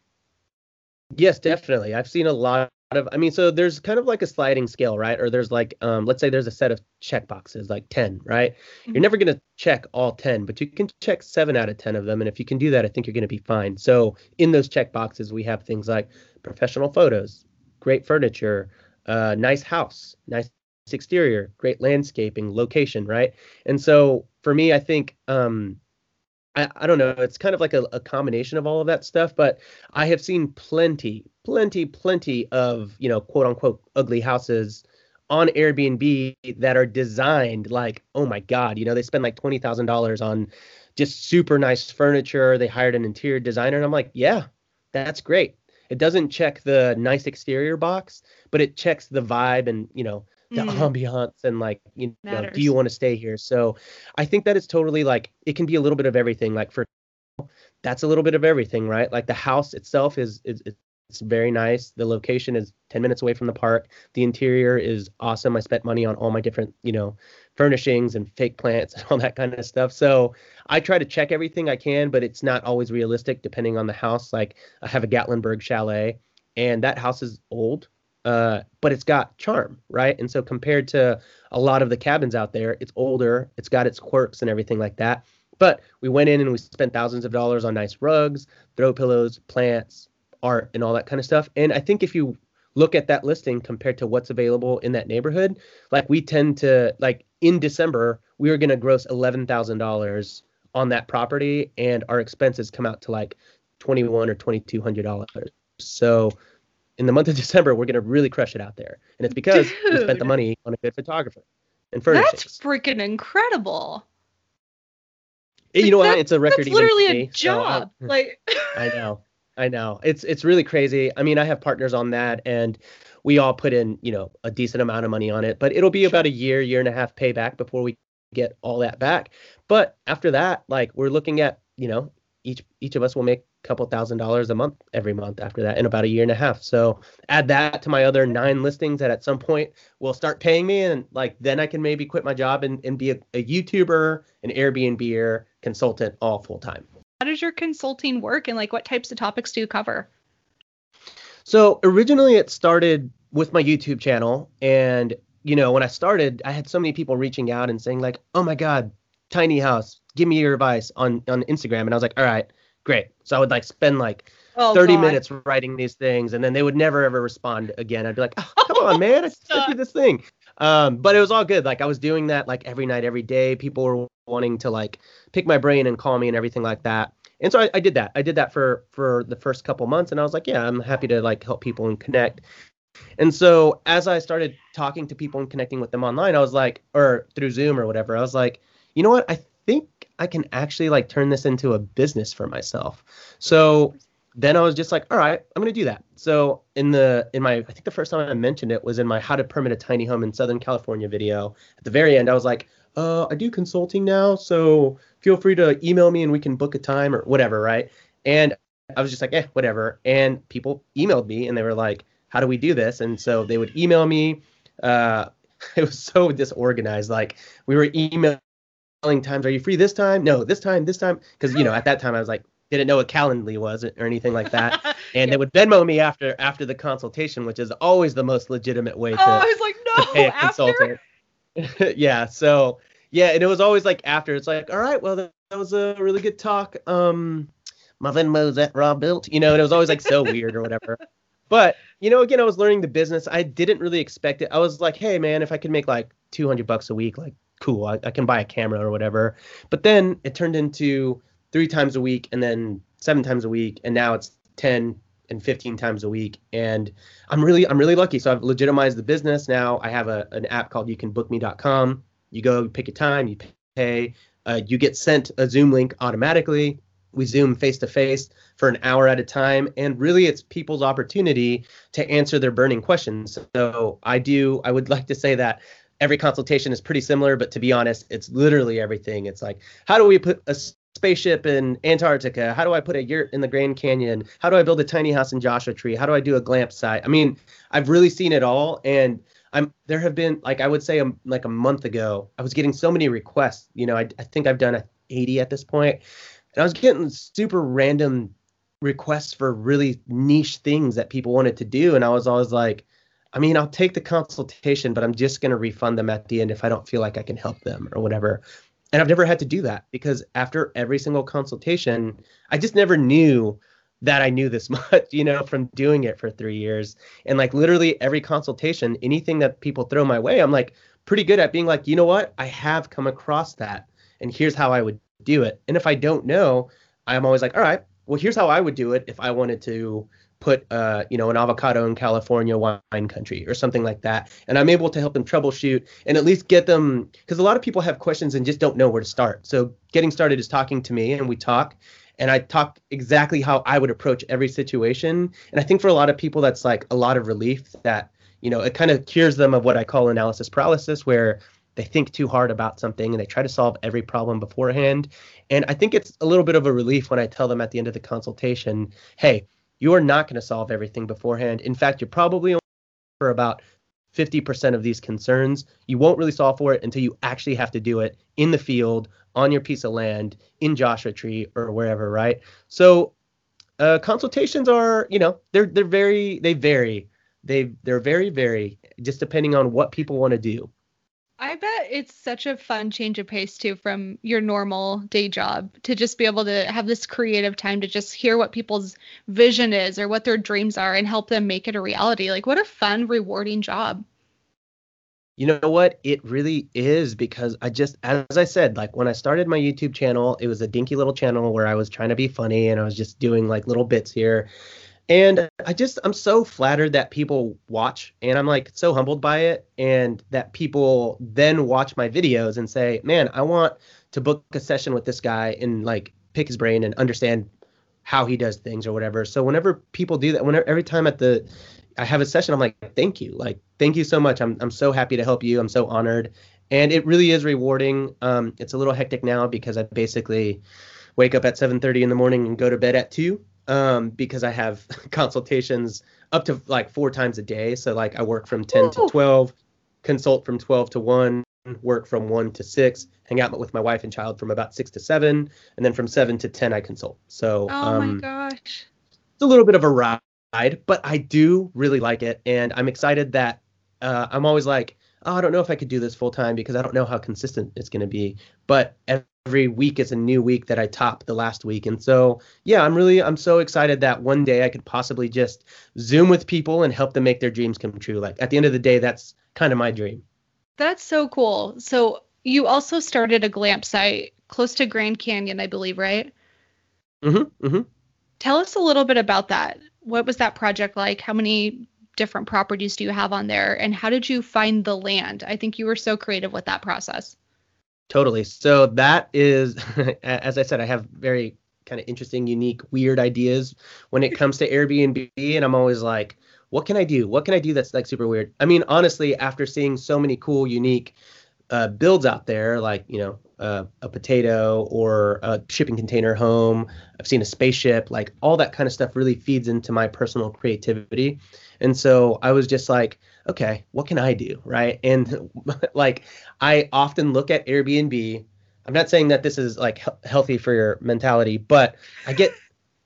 Yes, definitely. I've seen a lot of, I mean, so there's kind of like a sliding scale, right? Or there's like, um, let's say there's a set of check boxes, like 10, right? Mm-hmm. You're never going to check all 10, but you can check seven out of 10 of them. And if you can do that, I think you're going to be fine. So in those check boxes, we have things like professional photos, great furniture, uh, nice house, nice exterior, great landscaping, location, right? And so for me, I think, um, I, I don't know. It's kind of like a, a combination of all of that stuff, but I have seen plenty, plenty, plenty of, you know, quote unquote ugly houses on Airbnb that are designed like, oh my God, you know, they spend like $20,000 on just super nice furniture. They hired an interior designer. And I'm like, yeah, that's great. It doesn't check the nice exterior box, but it checks the vibe and, you know, the mm. ambiance and like you know do you want to stay here? So i think that it's totally like it can be a little bit of everything like for that's a little bit of everything right? Like the house itself is is it's very nice. The location is 10 minutes away from the park. The interior is awesome. I spent money on all my different you know furnishings and fake plants and all that kind of stuff. So i try to check everything i can but it's not always realistic depending on the house. Like i have a gatlinburg chalet and that house is old uh, but it's got charm, right? And so compared to a lot of the cabins out there, it's older, it's got its quirks and everything like that. But we went in and we spent thousands of dollars on nice rugs, throw pillows, plants, art, and all that kind of stuff. And I think if you look at that listing compared to what's available in that neighborhood, like we tend to like in December, we were gonna gross eleven thousand dollars on that property, and our expenses come out to like twenty one or twenty two hundred dollars. So in the month of December, we're going to really crush it out there. And it's because Dude. we spent the money on a good photographer and furnishings. That's freaking incredible. It, you know what? It's a record. That's literally a me, uh, job. So I, like I know, I know. It's it's really crazy. I mean, I have partners on that, and we all put in you know a decent amount of money on it. But it'll be sure. about a year, year and a half payback before we get all that back. But after that, like we're looking at you know each each of us will make couple thousand dollars a month every month after that in about a year and a half. So add that to my other nine listings that at some point will start paying me and like then I can maybe quit my job and, and be a, a YouTuber, an Airbnb consultant all full time. How does your consulting work and like what types of topics do you cover? So originally it started with my YouTube channel and you know when I started I had so many people reaching out and saying like, "Oh my god, tiny house, give me your advice on on Instagram." And I was like, "All right, great." So I would like spend like oh, 30 god. minutes writing these things and then they would never ever respond again. I'd be like, oh, "Come on, man, I sent you this thing." Um, but it was all good. Like I was doing that like every night, every day. People were wanting to like pick my brain and call me and everything like that. And so I, I did that. I did that for for the first couple months, and I was like, yeah, I'm happy to like help people and connect. And so as I started talking to people and connecting with them online, I was like, or through Zoom or whatever, I was like, you know what? I think I can actually like turn this into a business for myself. So then I was just like, all right, I'm gonna do that. So in the in my I think the first time I mentioned it was in my how to permit a tiny home in Southern California video. At the very end, I was like, uh, I do consulting now, so feel free to email me and we can book a time or whatever, right? And I was just like, eh, whatever. And people emailed me and they were like, how do we do this? And so they would email me. Uh, it was so disorganized. Like we were emailing times, are you free this time? No, this time, this time. Because you know, at that time I was like, didn't know what Calendly was or anything like that. And yep. they would Venmo me after after the consultation, which is always the most legitimate way to, oh, I was like, no, to pay a consultant. yeah. So yeah, and it was always like after it's like, all right, well that, that was a really good talk. Um, my Venmo's at Robuilt, you know, and it was always like so weird or whatever. But you know, again, I was learning the business. I didn't really expect it. I was like, hey man, if I could make like 200 bucks a week, like cool, I, I can buy a camera or whatever. But then it turned into three times a week, and then seven times a week, and now it's 10 and 15 times a week and i'm really i'm really lucky so i've legitimized the business now i have a, an app called youcanbookme.com you go pick a time, you pay, uh, you get sent a Zoom link automatically. We Zoom face to face for an hour at a time, and really, it's people's opportunity to answer their burning questions. So I do. I would like to say that every consultation is pretty similar, but to be honest, it's literally everything. It's like, how do we put a spaceship in Antarctica? How do I put a yurt in the Grand Canyon? How do I build a tiny house in Joshua Tree? How do I do a glamp site? I mean, I've really seen it all, and I'm there have been like I would say a, like a month ago, I was getting so many requests. You know, I, I think I've done a 80 at this point, and I was getting super random requests for really niche things that people wanted to do, and I was always like, I mean, I'll take the consultation, but I'm just going to refund them at the end if I don't feel like I can help them or whatever. And I've never had to do that because after every single consultation, I just never knew that I knew this much, you know, from doing it for three years. And like literally every consultation, anything that people throw my way, I'm like pretty good at being like, you know what? I have come across that. And here's how I would do it. And if I don't know, I'm always like, all right, well, here's how I would do it if I wanted to put uh, you know, an avocado in California wine country or something like that. And I'm able to help them troubleshoot and at least get them because a lot of people have questions and just don't know where to start. So getting started is talking to me and we talk and I talk exactly how I would approach every situation. And I think for a lot of people, that's like a lot of relief that, you know, it kind of cures them of what I call analysis paralysis, where they think too hard about something and they try to solve every problem beforehand. And I think it's a little bit of a relief when I tell them at the end of the consultation, hey, you are not going to solve everything beforehand. In fact, you're probably only for about 50% of these concerns. You won't really solve for it until you actually have to do it in the field on your piece of land in Joshua Tree or wherever, right? So uh, consultations are, you know, they're they're very they vary. They they're very very just depending on what people want to do. I bet it's such a fun change of pace too from your normal day job to just be able to have this creative time to just hear what people's vision is or what their dreams are and help them make it a reality. Like what a fun, rewarding job. You know what? It really is because i just as i said like when i started my youtube channel it was a dinky little channel where i was trying to be funny and i was just doing like little bits here and i just i'm so flattered that people watch and i'm like so humbled by it and that people then watch my videos and say man i want to book a session with this guy and like pick his brain and understand how he does things or whatever so whenever people do that whenever every time at the I have a session, I'm like, thank you. Like, thank you so much. I'm, I'm so happy to help you. I'm so honored. And it really is rewarding. Um, it's a little hectic now because I basically wake up at 7:30 in the morning and go to bed at 2 um, because I have consultations up to like four times a day. So like I work from 10 Ooh. to 12, consult from 12 to 1, work from 1 to 6, hang out with my wife and child from about 6 to 7, and then from 7 to 10 I consult. So Oh um, my gosh. It's a little bit of a ride, but I do really like it and I'm excited that uh, I'm always like oh, I don't know if I could do this full time because I don't know how consistent it's going to be. But every week is a new week that I top the last week. And so, yeah, I'm really, I'm so excited that one day I could possibly just Zoom with people and help them make their dreams come true. Like at the end of the day, that's kind of my dream. That's so cool. So you also started a glamp site close to Grand Canyon, I believe, right? Mm-hmm. Mm-hmm. Tell us a little bit about that. What was that project like? How many different properties do you have on there? And how did you find the land? I think you were so creative with that process. Totally. So that is as i said i have very kind of interesting unique weird ideas when it comes to airbnb and i'm always like what can i do? What can i do that's like super weird? I mean honestly after seeing so many cool unique uh, builds out there like you know uh, a potato or a shipping container home i've seen a spaceship like all that kind of stuff really feeds into my personal creativity and so I was just like, okay, what can I do? Right. And like, I often look at Airbnb. I'm not saying that this is like he- healthy for your mentality, but I get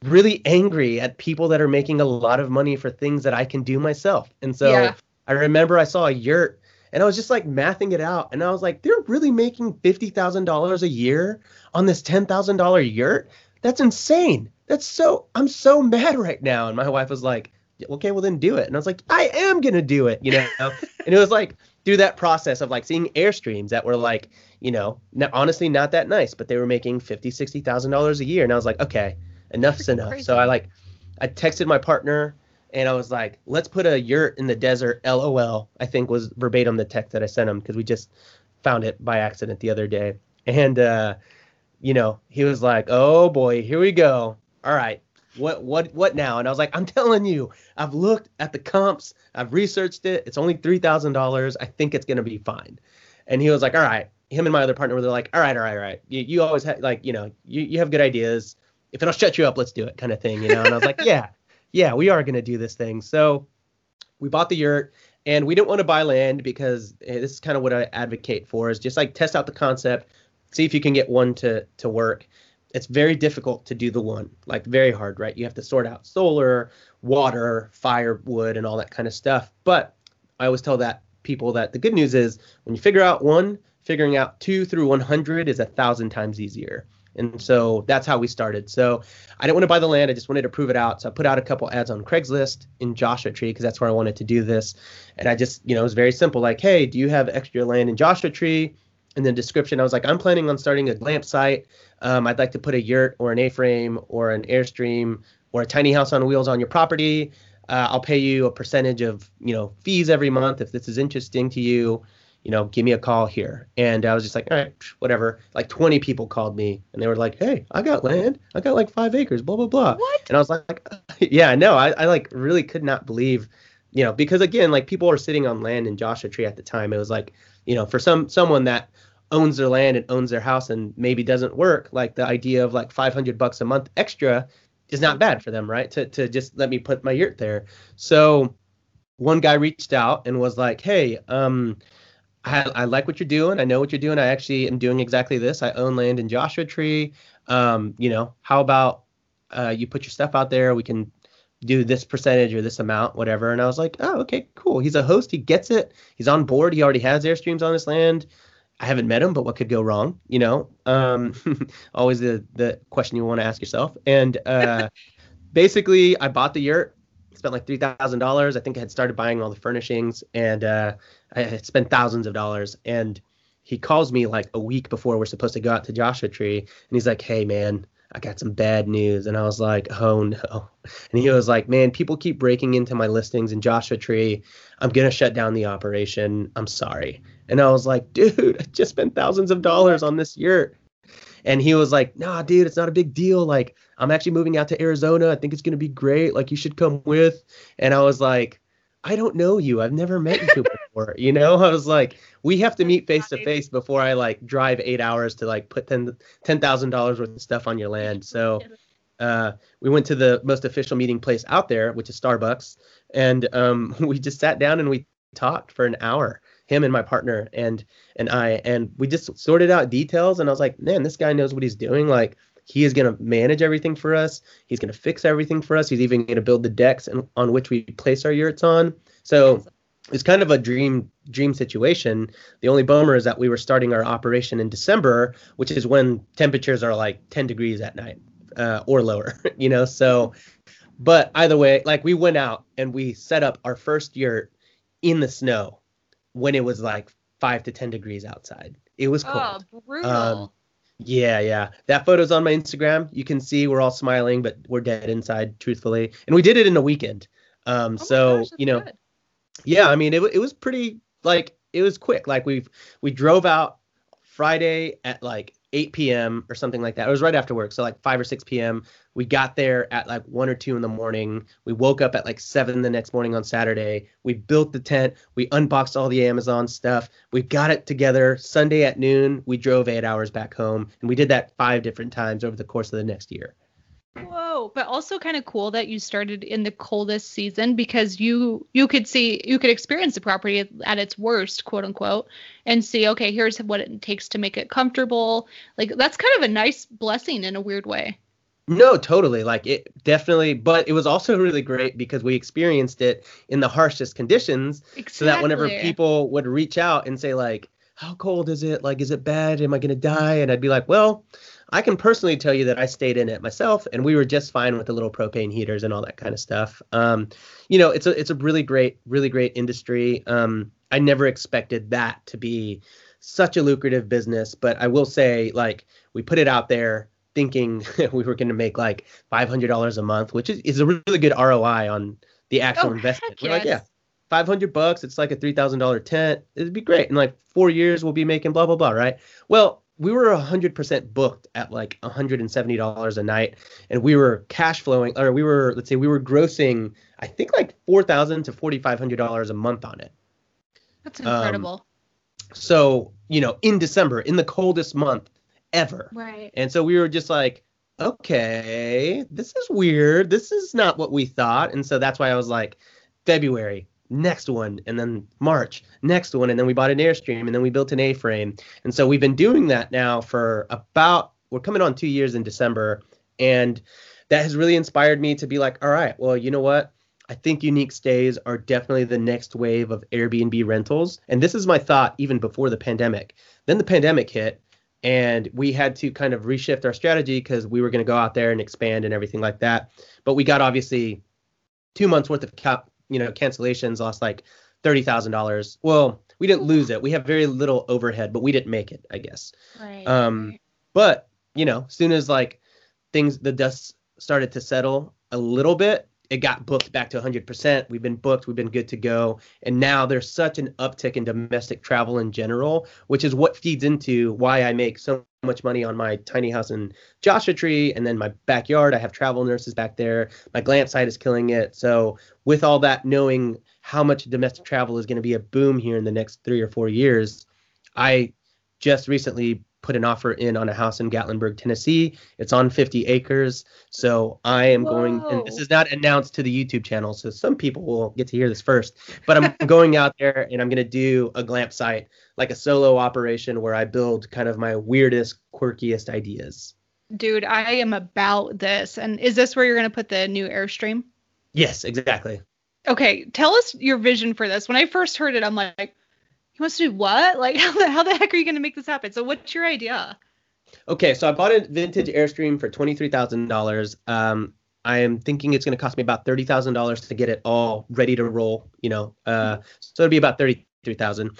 really angry at people that are making a lot of money for things that I can do myself. And so yeah. I remember I saw a yurt and I was just like mathing it out. And I was like, they're really making $50,000 a year on this $10,000 yurt? That's insane. That's so, I'm so mad right now. And my wife was like, okay, well then do it. And I was like, I am gonna do it, you know. and it was like through that process of like seeing airstreams that were like, you know, not, honestly not that nice, but they were making fifty, sixty thousand dollars a year, and I was like, okay, enough's enough. Crazy. So I like, I texted my partner. And I was like, let's put a yurt in the desert. LOL. I think was verbatim the text that I sent him because we just found it by accident the other day. And uh, you know, he was like, "Oh boy, here we go. All right, what what what now? And I was like, I'm telling you, I've looked at the comps, I've researched it. It's only three thousand dollars. I think it's gonna be fine. And he was like, all right. Him and my other partner were like, all right, all right, all right. You, you always have like, you know, you, you have good ideas. If it'll shut you up, let's do it, kind of thing, you know. And I was like, yeah, yeah, we are gonna do this thing. So we bought the yurt and we didn't want to buy land because eh, this is kind of what I advocate for is just like test out the concept, see if you can get one to to work it's very difficult to do the one, like very hard, right? You have to sort out solar, water, firewood, and all that kind of stuff. But I always tell that people that the good news is when you figure out one, figuring out two through 100 is a thousand times easier. And so that's how we started. So I didn't want to buy the land. I just wanted to prove it out. So I put out a couple ads on Craigslist in Joshua Tree because that's where I wanted to do this. And I just, you know, it was very simple like, hey, do you have extra land in Joshua Tree? In the description, I was like, I'm planning on starting a glamp site. Um, I'd like to put a yurt or an A-frame or an Airstream or a tiny house on wheels on your property. Uh, I'll pay you a percentage of you know fees every month if this is interesting to you. You know, give me a call here. And I was just like, all right, whatever. Like 20 people called me and they were like, hey, I got land. I got like five acres, blah, blah, blah. What? And I was like, yeah, no, I, I like really could not believe, you know, because again, like people were sitting on land in Joshua Tree at the time. It was like, you know, for some someone that owns their land and owns their house and maybe doesn't work, like the idea of like 500 bucks a month extra is not bad for them, right? To to just let me put my yurt there. So one guy reached out and was like, "Hey, um, I, I like what you're doing. I know what you're doing. I actually am doing exactly this. I own land in Joshua Tree. Um, you know, how about uh, you put your stuff out there? We can do this percentage or this amount, whatever." And I was like, "Oh, okay, cool. He's a host. He gets it. He's on board. He already has airstreams on his land. I haven't met him, but what could go wrong? You know, um, always the the question you want to ask yourself. And uh, basically, I bought the yurt, spent like three thousand dollars. I think I had started buying all the furnishings, and uh, I had spent thousands of dollars. And he calls me like a week before we're supposed to go out to Joshua Tree, and he's like, "Hey, man." I got some bad news. And I was like, oh no. And he was like, man, people keep breaking into my listings in Joshua Tree. I'm going to shut down the operation. I'm sorry. And I was like, dude, I just spent thousands of dollars on this yurt. And he was like, nah, dude, it's not a big deal. Like, I'm actually moving out to Arizona. I think it's going to be great. Like, you should come with. And I was like, I don't know you. I've never met you before. You know, I was like, we have to meet face to face before I like drive eight hours to like put ten ten thousand dollars worth of stuff on your land. So uh, we went to the most official meeting place out there, which is Starbucks, and um, we just sat down and we talked for an hour. Him and my partner and and I, and we just sorted out details. And I was like, man, this guy knows what he's doing. Like he is going to manage everything for us. He's going to fix everything for us. He's even going to build the decks and, on which we place our yurts on. So it's kind of a dream dream situation. The only bummer is that we were starting our operation in December, which is when temperatures are like 10 degrees at night uh, or lower. you know, so but either way, like we went out and we set up our first yurt in the snow when it was like five to 10 degrees outside. It was cold. Oh, brutal. Um, yeah, yeah. That photo's on my Instagram. You can see we're all smiling, but we're dead inside, truthfully. And we did it in a weekend. Um, oh so gosh, you know, good. yeah. I mean, it it was pretty like it was quick. Like we we drove out Friday at like 8 p.m. or something like that. It was right after work, so like 5 or 6 p.m. We got there at like 1 or 2 in the morning. We woke up at like 7 the next morning on Saturday. We built the tent. We unboxed all the Amazon stuff. We got it together. Sunday at noon, we drove 8 hours back home, and we did that five different times over the course of the next year. Whoa, but also kind of cool that you started in the coldest season because you you could see you could experience the property at its worst, quote unquote, and see okay, here's what it takes to make it comfortable. Like that's kind of a nice blessing in a weird way. No, totally. Like it definitely, but it was also really great because we experienced it in the harshest conditions exactly. so that whenever people would reach out and say like, "How cold is it? Like is it bad? Am I going to die?" and I'd be like, "Well, I can personally tell you that I stayed in it myself, and we were just fine with the little propane heaters and all that kind of stuff. Um, you know, it's a it's a really great, really great industry. Um, I never expected that to be such a lucrative business, but I will say, like, we put it out there thinking we were going to make like five hundred dollars a month, which is, is a really good ROI on the actual oh, investment. We're like, yeah, five hundred bucks. It's like a three thousand dollar tent. It'd be great. In like four years, we'll be making blah blah blah, right? Well, we were 100% booked at like $170 a night and we were cash flowing or we were let's say we were grossing i think like 4000 to $4500 a month on it. That's incredible. um, so you know in december in the coldest month ever. Right. And so we were just like okay this is weird. This is not what we thought. And so that's why i was like february next one, and then March, next one, and then we bought an Airstream, and then we built an A-frame. And so we've been doing that now for about we're coming on two years in December, and that has really inspired me to be like, all right, well, you know what? I think unique stays are definitely the next wave of Airbnb rentals. And this is my thought even before the pandemic. Then the pandemic hit, and we had to kind of reshift our strategy because we were going to go out there and expand and everything like that. But we got obviously two months worth of cap you know cancellations lost like thirty thousand dollars. Well, we didn't lose it. We have very little overhead, but we didn't make it, I guess. Right. Um, but you know, as soon as like things the dust started to settle a little bit, it got booked back to 100%. We've been booked, we've been good to go. And now there's such an uptick in domestic travel in general, which is what feeds into why I make so much money on my tiny house in Joshua Tree and then my backyard. I have travel nurses back there. My glamp site is killing it. So with all that, knowing how much domestic travel is going to be a boom here in the next three or four years, I just recently put an offer in on a house in Gatlinburg, Tennessee. It's on 50 acres. So I am Whoa. going, and this is not announced to the YouTube channel. So some people will get to hear this first. But I'm going out there and I'm going to do a glamp site, like a solo operation where I build kind of my weirdest, quirkiest ideas. Dude, I am about this. And is this where you're going to put the new Airstream? Yes, exactly. Okay, tell us your vision for this. When I first heard it, I'm like, he wants to do what? Like, how the, how the heck are you going to make this happen? So, what's your idea? Okay, so I bought a vintage Airstream for twenty three thousand um, dollars. I am thinking it's going to cost me about thirty thousand dollars to get it all ready to roll. You know, uh, so it'll be about thirty three thousand.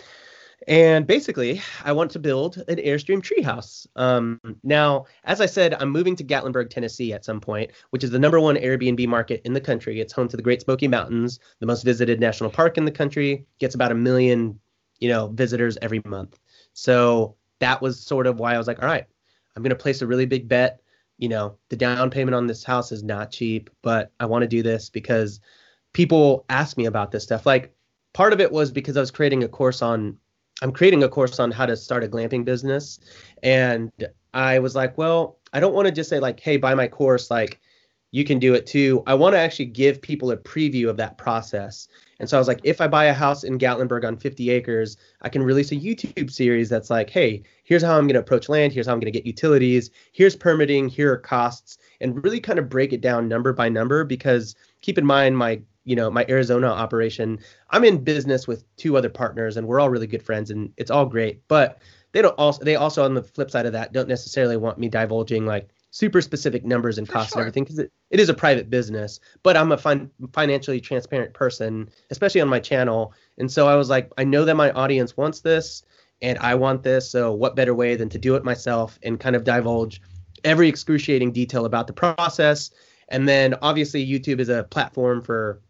And basically, I want to build an Airstream treehouse. Um, now, as I said, I'm moving to Gatlinburg, Tennessee at some point, which is the number one Airbnb market in the country. It's home to the Great Smoky Mountains, the most visited national park in the country, gets about a million you know, visitors every month. So that was sort of why I was like, all right, I'm going to place a really big bet. You know, the down payment on this house is not cheap, but I want to do this because people ask me about this stuff. Like part of it was because I was creating a course on I'm creating a course on how to start a glamping business and I was like, well, I don't want to just say like, hey, buy my course like you can do it too. I want to actually give people a preview of that process. And so I was like, if I buy a house in Gatlinburg on 50 acres, I can release a YouTube series that's like, hey, here's how I'm going to approach land. Here's how I'm going to get utilities. Here's permitting. Here are costs. And really kind of break it down number by number because keep in mind, my you know my Arizona operation, I'm in business with two other partners and we're all really good friends and it's all great. But they don't also they also on the flip side of that don't necessarily want me divulging like super specific numbers and costs sure. and everything because it, it is a private business but i'm a fin- financially transparent person especially on my channel. And so i was like i know that my audience wants this and i want this so what better way than to do it myself and kind of divulge every excruciating detail about the process. And then obviously youtube is a platform for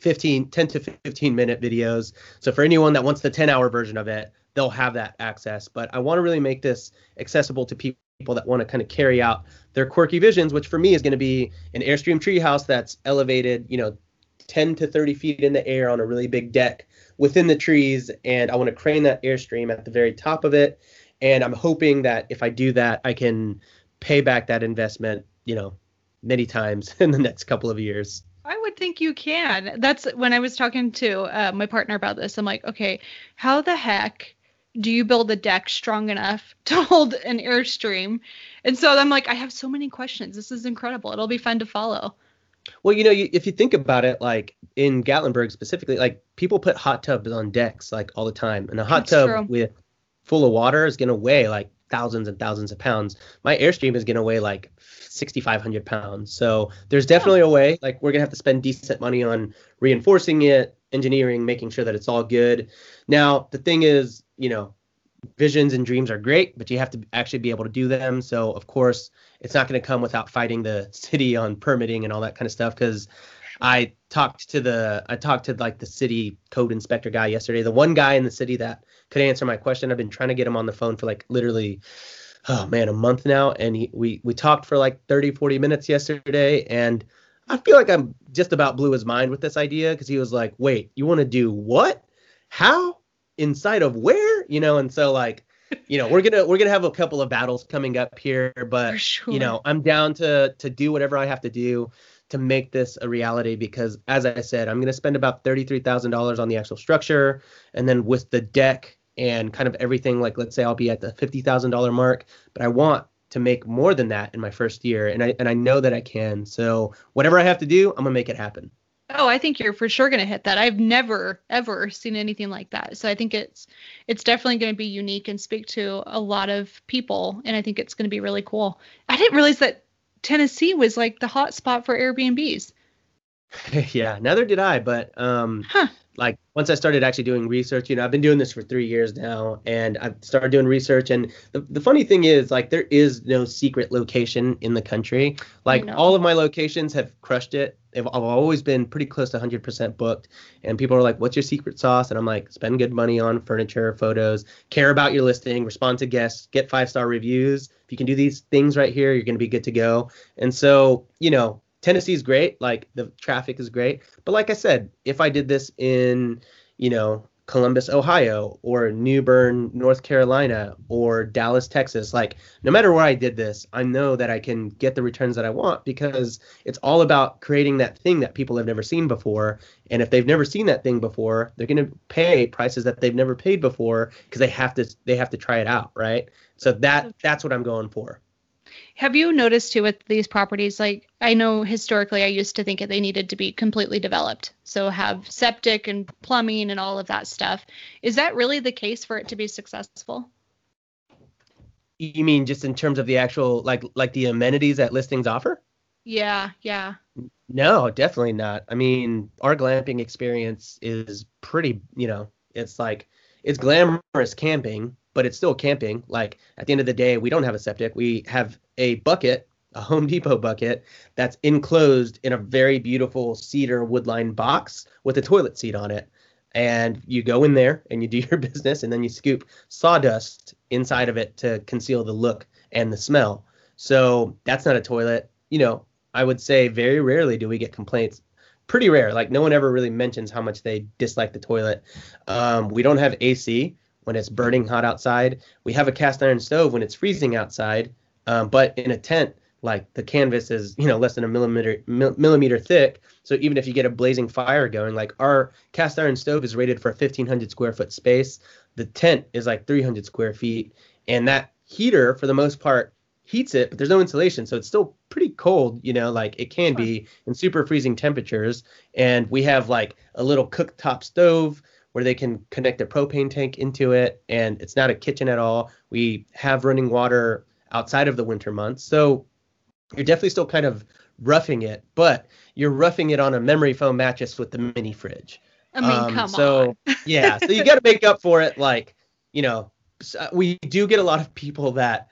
15 10 to 15 minute videos. So for anyone that wants the 10 hour version of it they'll have that access. But i want to really make this accessible to people people that want to kind of carry out their quirky visions, which for me is going to be an Airstream treehouse that's elevated, you know, 10 to 30 feet in the air on a really big deck within the trees. And I want to crane that Airstream at the very top of it. And I'm hoping that if I do that, I can pay back that investment, you know, many times in the next couple of years. I would think you can. That's when I was talking to uh, my partner about this. I'm like, okay, how the heck do you build a deck strong enough to hold an airstream? And so I'm like, I have so many questions. This is incredible. It'll be fun to follow. Well, you know, you, if you think about it, like in Gatlinburg specifically, like people put hot tubs on decks like all the time, and a hot That's tub true. with full of water is gonna weigh like thousands and thousands of pounds. My airstream is gonna weigh like 6,500 pounds. So there's definitely a way. Like we're gonna have to spend decent money on reinforcing it, engineering, making sure that it's all good. Now the thing is, you know, visions and dreams are great, but you have to actually be able to do them. So of course, it's not going to come without fighting the city on permitting and all that kind of stuff. Because I talked to the I talked to like the city code inspector guy yesterday, the one guy in the city that could answer my question. I've been trying to get him on the phone for like literally oh man a month now and he, we we talked for like 30 40 minutes yesterday and i feel like i'm just about blew his mind with this idea because he was like wait you want to do what? How? Inside of where? You know and so like you know we're gonna we're gonna have a couple of battles coming up here but sure. you know i'm down to to do whatever i have to do to make this a reality because as i said i'm gonna spend about $33000 on the actual structure and then with the deck and kind of everything like let's say i'll be at the $50000 mark but i want to make more than that in my first year and i and i know that i can so whatever i have to do i'm gonna make it happen Oh, I think you're for sure going to hit that. I've never ever seen anything like that. So I think it's it's definitely going to be unique and speak to a lot of people and I think it's going to be really cool. I didn't realize that Tennessee was like the hot spot for Airbnbs. yeah, neither did I, but um huh like once I started actually doing research, you know, I've been doing this for three years now, and I've started doing research. And the, the funny thing is, like, there is no secret location in the country. Like, all of my locations have crushed it. I've, I've always been pretty close to 100% booked. And people are like, "What's your secret sauce?" And I'm like, "Spend good money on furniture, photos, care about your listing, respond to guests, get five star reviews. If you can do these things right here, you're going to be good to go." And so, you know, Tennessee's great, like the traffic is great. But like I said, if I did this in, you know, Columbus, Ohio, or New Bern, North Carolina, or Dallas, Texas, like no matter where I did this, I know that I can get the returns that I want because it's all about creating that thing that people have never seen before. And if they've never seen that thing before, they're going to pay prices that they've never paid before because they have to they have to try it out, right? So that that's what I'm going for. Have you noticed too with these properties? Like, I know historically I used to think that they needed to be completely developed, so have septic and plumbing and all of that stuff. Is that really the case for it to be successful? You mean just in terms of the actual like like the amenities that listings offer? Yeah, yeah. No, definitely not. I mean, our glamping experience is pretty, you know, it's like it's glamorous camping, but it's still camping. Like at the end of the day, we don't have a septic. We have a bucket, a Home Depot bucket that's enclosed in a very beautiful cedar woodline box with a toilet seat on it. And you go in there and you do your business, and then you scoop sawdust inside of it to conceal the look and the smell. So that's not a toilet. You know, I would say very rarely do we get complaints pretty rare. Like no one ever really mentions how much they dislike the toilet. Um, we don't have AC when it's burning hot outside. We have a cast iron stove when it's freezing outside. Um, but in a tent, like the canvas is you know less than a millimeter millimeter thick so even if you get a blazing fire going like our cast iron stove is rated for a 1500 square foot space the tent is like 300 square feet and that heater for the most part heats it but there's no insulation so it's still pretty cold you know like it can be in super freezing temperatures and we have like a little cooktop stove where they can connect a propane tank into it and it's not a kitchen at all we have running water outside of the winter months so you're definitely still kind of roughing it, but you're roughing it on a memory foam mattress with the mini fridge. I mean, um, come so, on. yeah, so you got to make up for it. Like, you know, uh, we do get a lot of people that,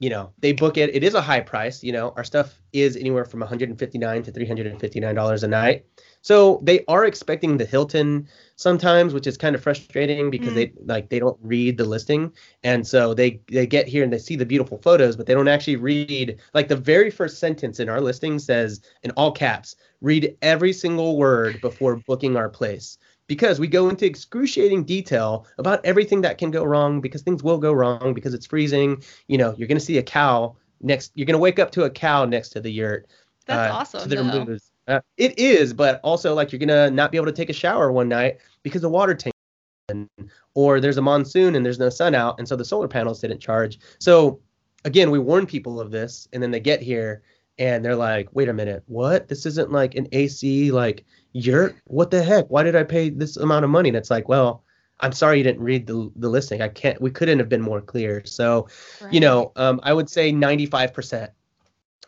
you know, they book it. It is a high price. You know, our stuff is anywhere from 159 to 359 dollars a night. So they are expecting the Hilton sometimes, which is kind of frustrating because mm. they like they don't read the listing, and so they they get here and they see the beautiful photos, but they don't actually read like the very first sentence in our listing says in all caps, read every single word before booking our place because we go into excruciating detail about everything that can go wrong because things will go wrong because it's freezing. You know, you're going to see a cow next. You're going to wake up to a cow next to the yurt. That's uh, awesome. To the uh, it is, but also like you're gonna not be able to take a shower one night because the water tank, or there's a monsoon and there's no sun out, and so the solar panels didn't charge. So again, we warn people of this, and then they get here and they're like, "Wait a minute, what? This isn't like an AC like yurt? What the heck? Why did I pay this amount of money?" And it's like, well, I'm sorry you didn't read the the listing. I can't. We couldn't have been more clear. So, right. you know, um, I would say 95%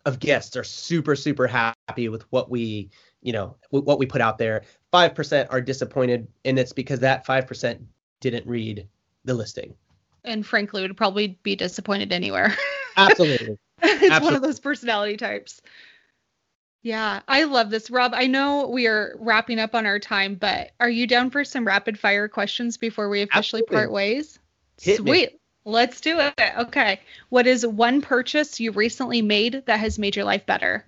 of guests are super super happy with what we you know what we put out there. 5% are disappointed and it's because that 5% didn't read the listing. And frankly would probably be disappointed anywhere. Absolutely. It's absolutely. one of those personality types. Yeah i love this. Rob i know we are wrapping up on our time but are you down for some rapid fire questions before we officially absolutely. part ways? Hit sweet. me. Let's do it. Okay. What is one purchase you recently made that has made your life better?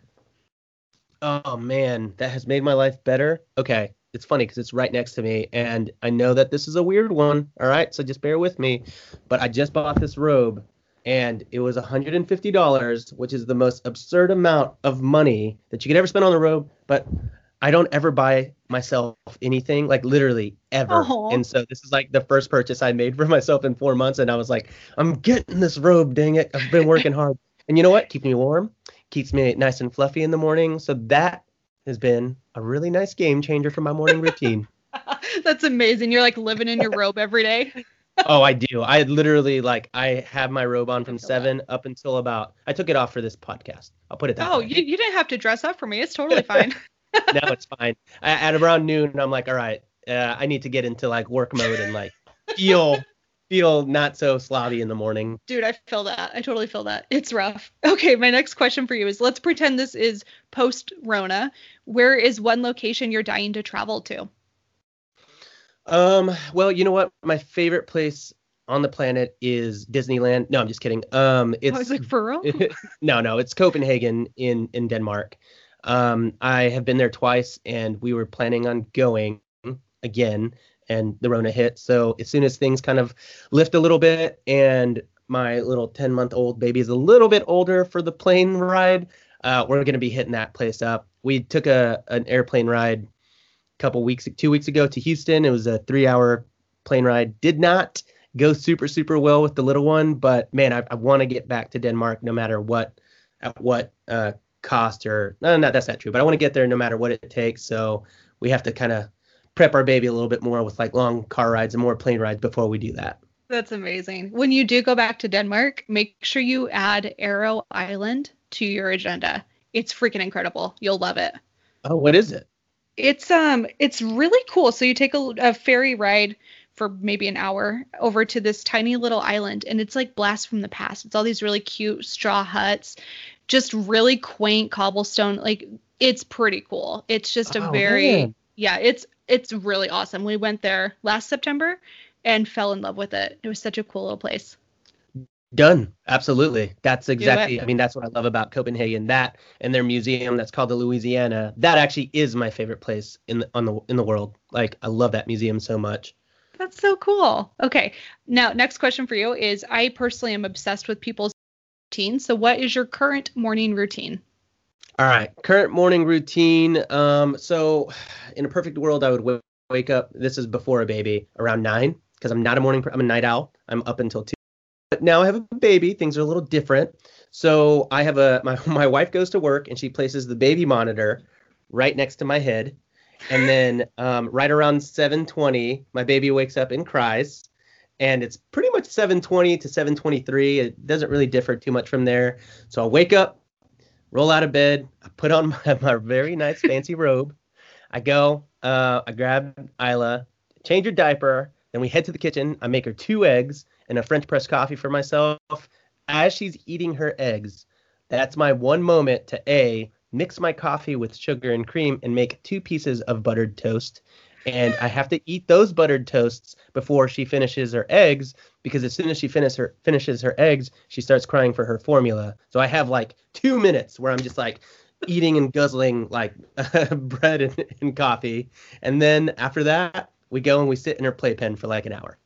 Oh man, that has made my life better. Okay. It's funny because it's right next to me, and I know that this is a weird one. All right, so just bear with me. But I just bought this robe, and it was $150, which is the most absurd amount of money that you could ever spend on a robe. But I don't ever buy myself anything, like literally ever. Uh-huh. And so this is like the first purchase I made for myself in four months. And I was like, I'm getting this robe, dang it. I've been working hard. And you know what? Keeps me warm, keeps me nice and fluffy in the morning. So that has been a really nice game changer for my morning routine. That's amazing. You're like living in your robe every day. oh, I do. I literally like I have my robe on from seven up until about. I took it off for this podcast. I'll put it that. Oh, way. you, you didn't have to dress up for me. It's totally fine. No, it's fine. I, at around noon, I'm like, all right, uh, I need to get into like work mode and like feel feel not so slobby in the morning. Dude, I feel that. I totally feel that. It's rough. Okay, my next question for you is let's pretend this is post Rona. Where is one location you're dying to travel to? Um, well, you know what? My favorite place on the planet is Disneyland. No, I'm just kidding. Um, it's I was like, for real? no, no, it's Copenhagen in in Denmark. Um, I have been there twice, and we were planning on going again, and the Rona hit. So as soon as things kind of lift a little bit, and my little 10 month old baby is a little bit older for the plane ride, uh, we're going to be hitting that place up. We took a an airplane ride a couple weeks, two weeks ago to Houston. It was a three hour plane ride. Did not go super super well with the little one, but man, I, I want to get back to Denmark no matter what at what uh, cost or no, not that's not true, but I want to get there no matter what it takes. So we have to kind of prep our baby a little bit more with like long car rides and more plane rides before we do that. That's amazing. When you do go back to Denmark, make sure you add Ærø Island to your agenda. It's freaking incredible. You'll love it. Oh, what is it? It's um it's really cool. So you take a, a ferry ride for maybe an hour over to this tiny little island and it's like blast from the past. It's all these really cute straw huts just really quaint cobblestone. Like it's pretty cool. It's just a oh, very man. yeah, it's it's really awesome. We went there last September and fell in love with it. It was such a cool little place. Done. Absolutely. That's exactly. I mean, that's what I love about Copenhagen. That and their museum that's called the Louisiana. That actually is my favorite place in the on the in the world. Like I love that museum so much. That's so cool. Okay. Now, next question for you is I personally am obsessed with people's routine. So, what is your current morning routine? All right. Current morning routine. Um, so in a perfect world, I would w- wake up. This is before a baby around nine because I'm not a morning. I'm a night owl. I'm up until two. But now I have a baby. Things are a little different. So I have a my my wife goes to work and she places the baby monitor right next to my head, and then um, right around 7:20, my baby wakes up and cries, and it's pretty much 7:20 to 7:23. It doesn't really differ too much from there. So I wake up, roll out of bed, I put on my, my very nice fancy robe, I go, uh, I grab Isla, change her diaper, then we head to the kitchen. I make her two eggs and a French press coffee for myself. As she's eating her eggs, that's my one moment to A, mix my coffee with sugar and cream and make two pieces of buttered toast. And I have to eat those buttered toasts before she finishes her eggs because as soon as she finish her, finishes her eggs, she starts crying for her formula. So I have like two minutes where I'm just like eating and guzzling like bread and, and coffee. And then after that, we go and we sit in her playpen for like an hour.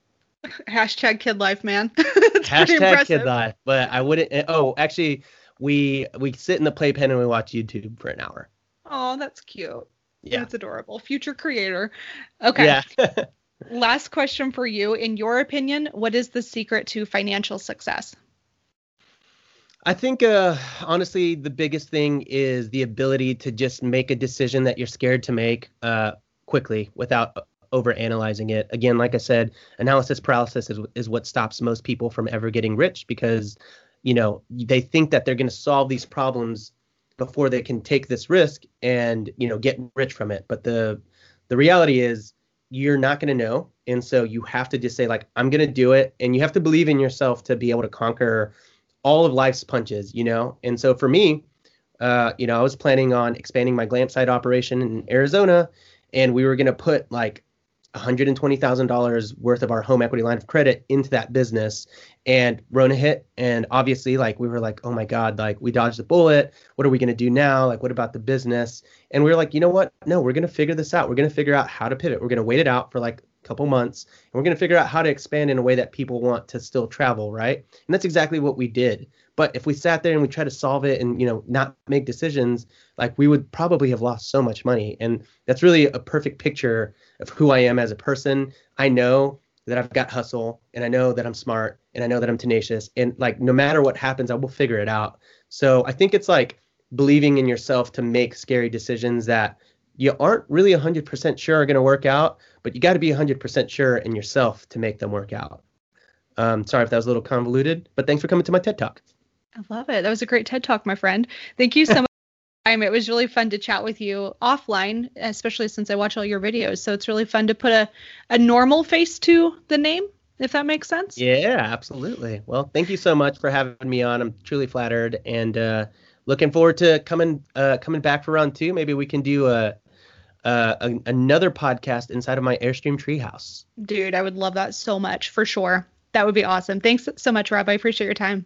Hashtag kid life, man. Hashtag kid life. But I wouldn't. Eh, oh, actually, we we sit in the playpen and we watch YouTube for an hour. Oh, that's cute. Yeah, that's adorable. Future creator. Okay. Yeah. Last question for you. In your opinion, what is the secret to financial success? I think, uh, honestly, the biggest thing is the ability to just make a decision that you're scared to make uh, quickly without over analyzing it. Again, like I said, analysis paralysis is, is what stops most people from ever getting rich because, you know, they think that they're going to solve these problems before they can take this risk and, you know, get rich from it. But the the reality is you're not going to know. And so you have to just say like I'm going to do it and you have to believe in yourself to be able to conquer all of life's punches, you know. And so for me, uh, you know, I was planning on expanding my glamp site operation in Arizona and we were going to put like $120,000 worth of our home equity line of credit into that business. And Rona hit and obviously like we were like oh my god like we dodged the bullet. What are we going to do now? Like what about the business? And we were like you know what? No we're going to figure this out. We're going to figure out how to pivot. We're going to wait it out for like a couple months and we're going to figure out how to expand in a way that people want to still travel right? And that's exactly what we did but if we sat there and we tried to solve it and you know not make decisions like we would probably have lost so much money and that's really a perfect picture of who I am as a person. I know that I've got hustle and I know that I'm smart and I know that I'm tenacious and like no matter what happens, I will figure it out. So I think it's like believing in yourself to make scary decisions that you aren't really 100% sure are going to work out, but you got to be 100% sure in yourself to make them work out. Um, sorry if that was a little convoluted, but thanks for coming to my TED Talk. I love it. That was a great TED Talk, my friend. Thank you so much. It was really fun to chat with you offline, especially since I watch all your videos. So it's really fun to put a, a normal face to the name, if that makes sense. Yeah, absolutely. Well, thank you so much for having me on. I'm truly flattered and uh, looking forward to coming uh, coming back for round two. Maybe we can do a, a, a another podcast inside of my Airstream treehouse. Dude, I would love that so much for sure. That would be awesome. Thanks so much, Rob. I appreciate your time.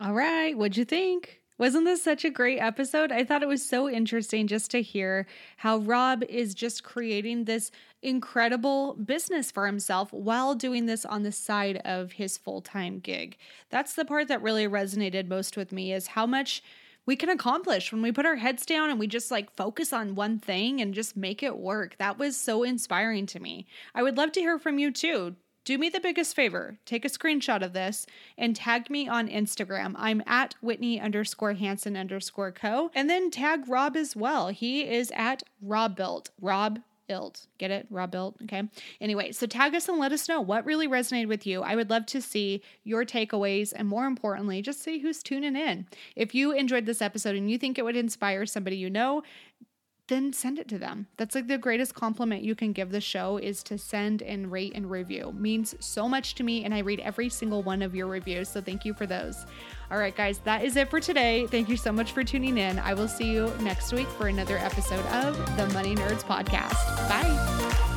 All right. What'd you think? Wasn't this such a great episode? I thought it was so interesting just to hear how Rob is just creating this incredible business for himself while doing this on the side of his full time gig. That's the part that really resonated most with me is how much we can accomplish when we put our heads down and we just like focus on one thing and just make it work. That was so inspiring to me. I would love to hear from you too do me the biggest favor take a screenshot of this and tag me on instagram. I'm at whitney underscore hansen underscore co. And then tag rob as well. He is at Robuilt. Rob built. Get it? Rob built. Okay. Anyway so tag us and let us know what really resonated with you. I would love to see your takeaways and more importantly just see who's tuning in. If you enjoyed this episode and you think it would inspire somebody you know then send it to them. That's like the greatest compliment you can give the show is to send and rate and review. It means so much to me and I read every single one of your reviews. So thank you for those. All right guys, that is it for today. Thank you so much for tuning in. I will see you next week for another episode of the Money Nerds podcast. Bye.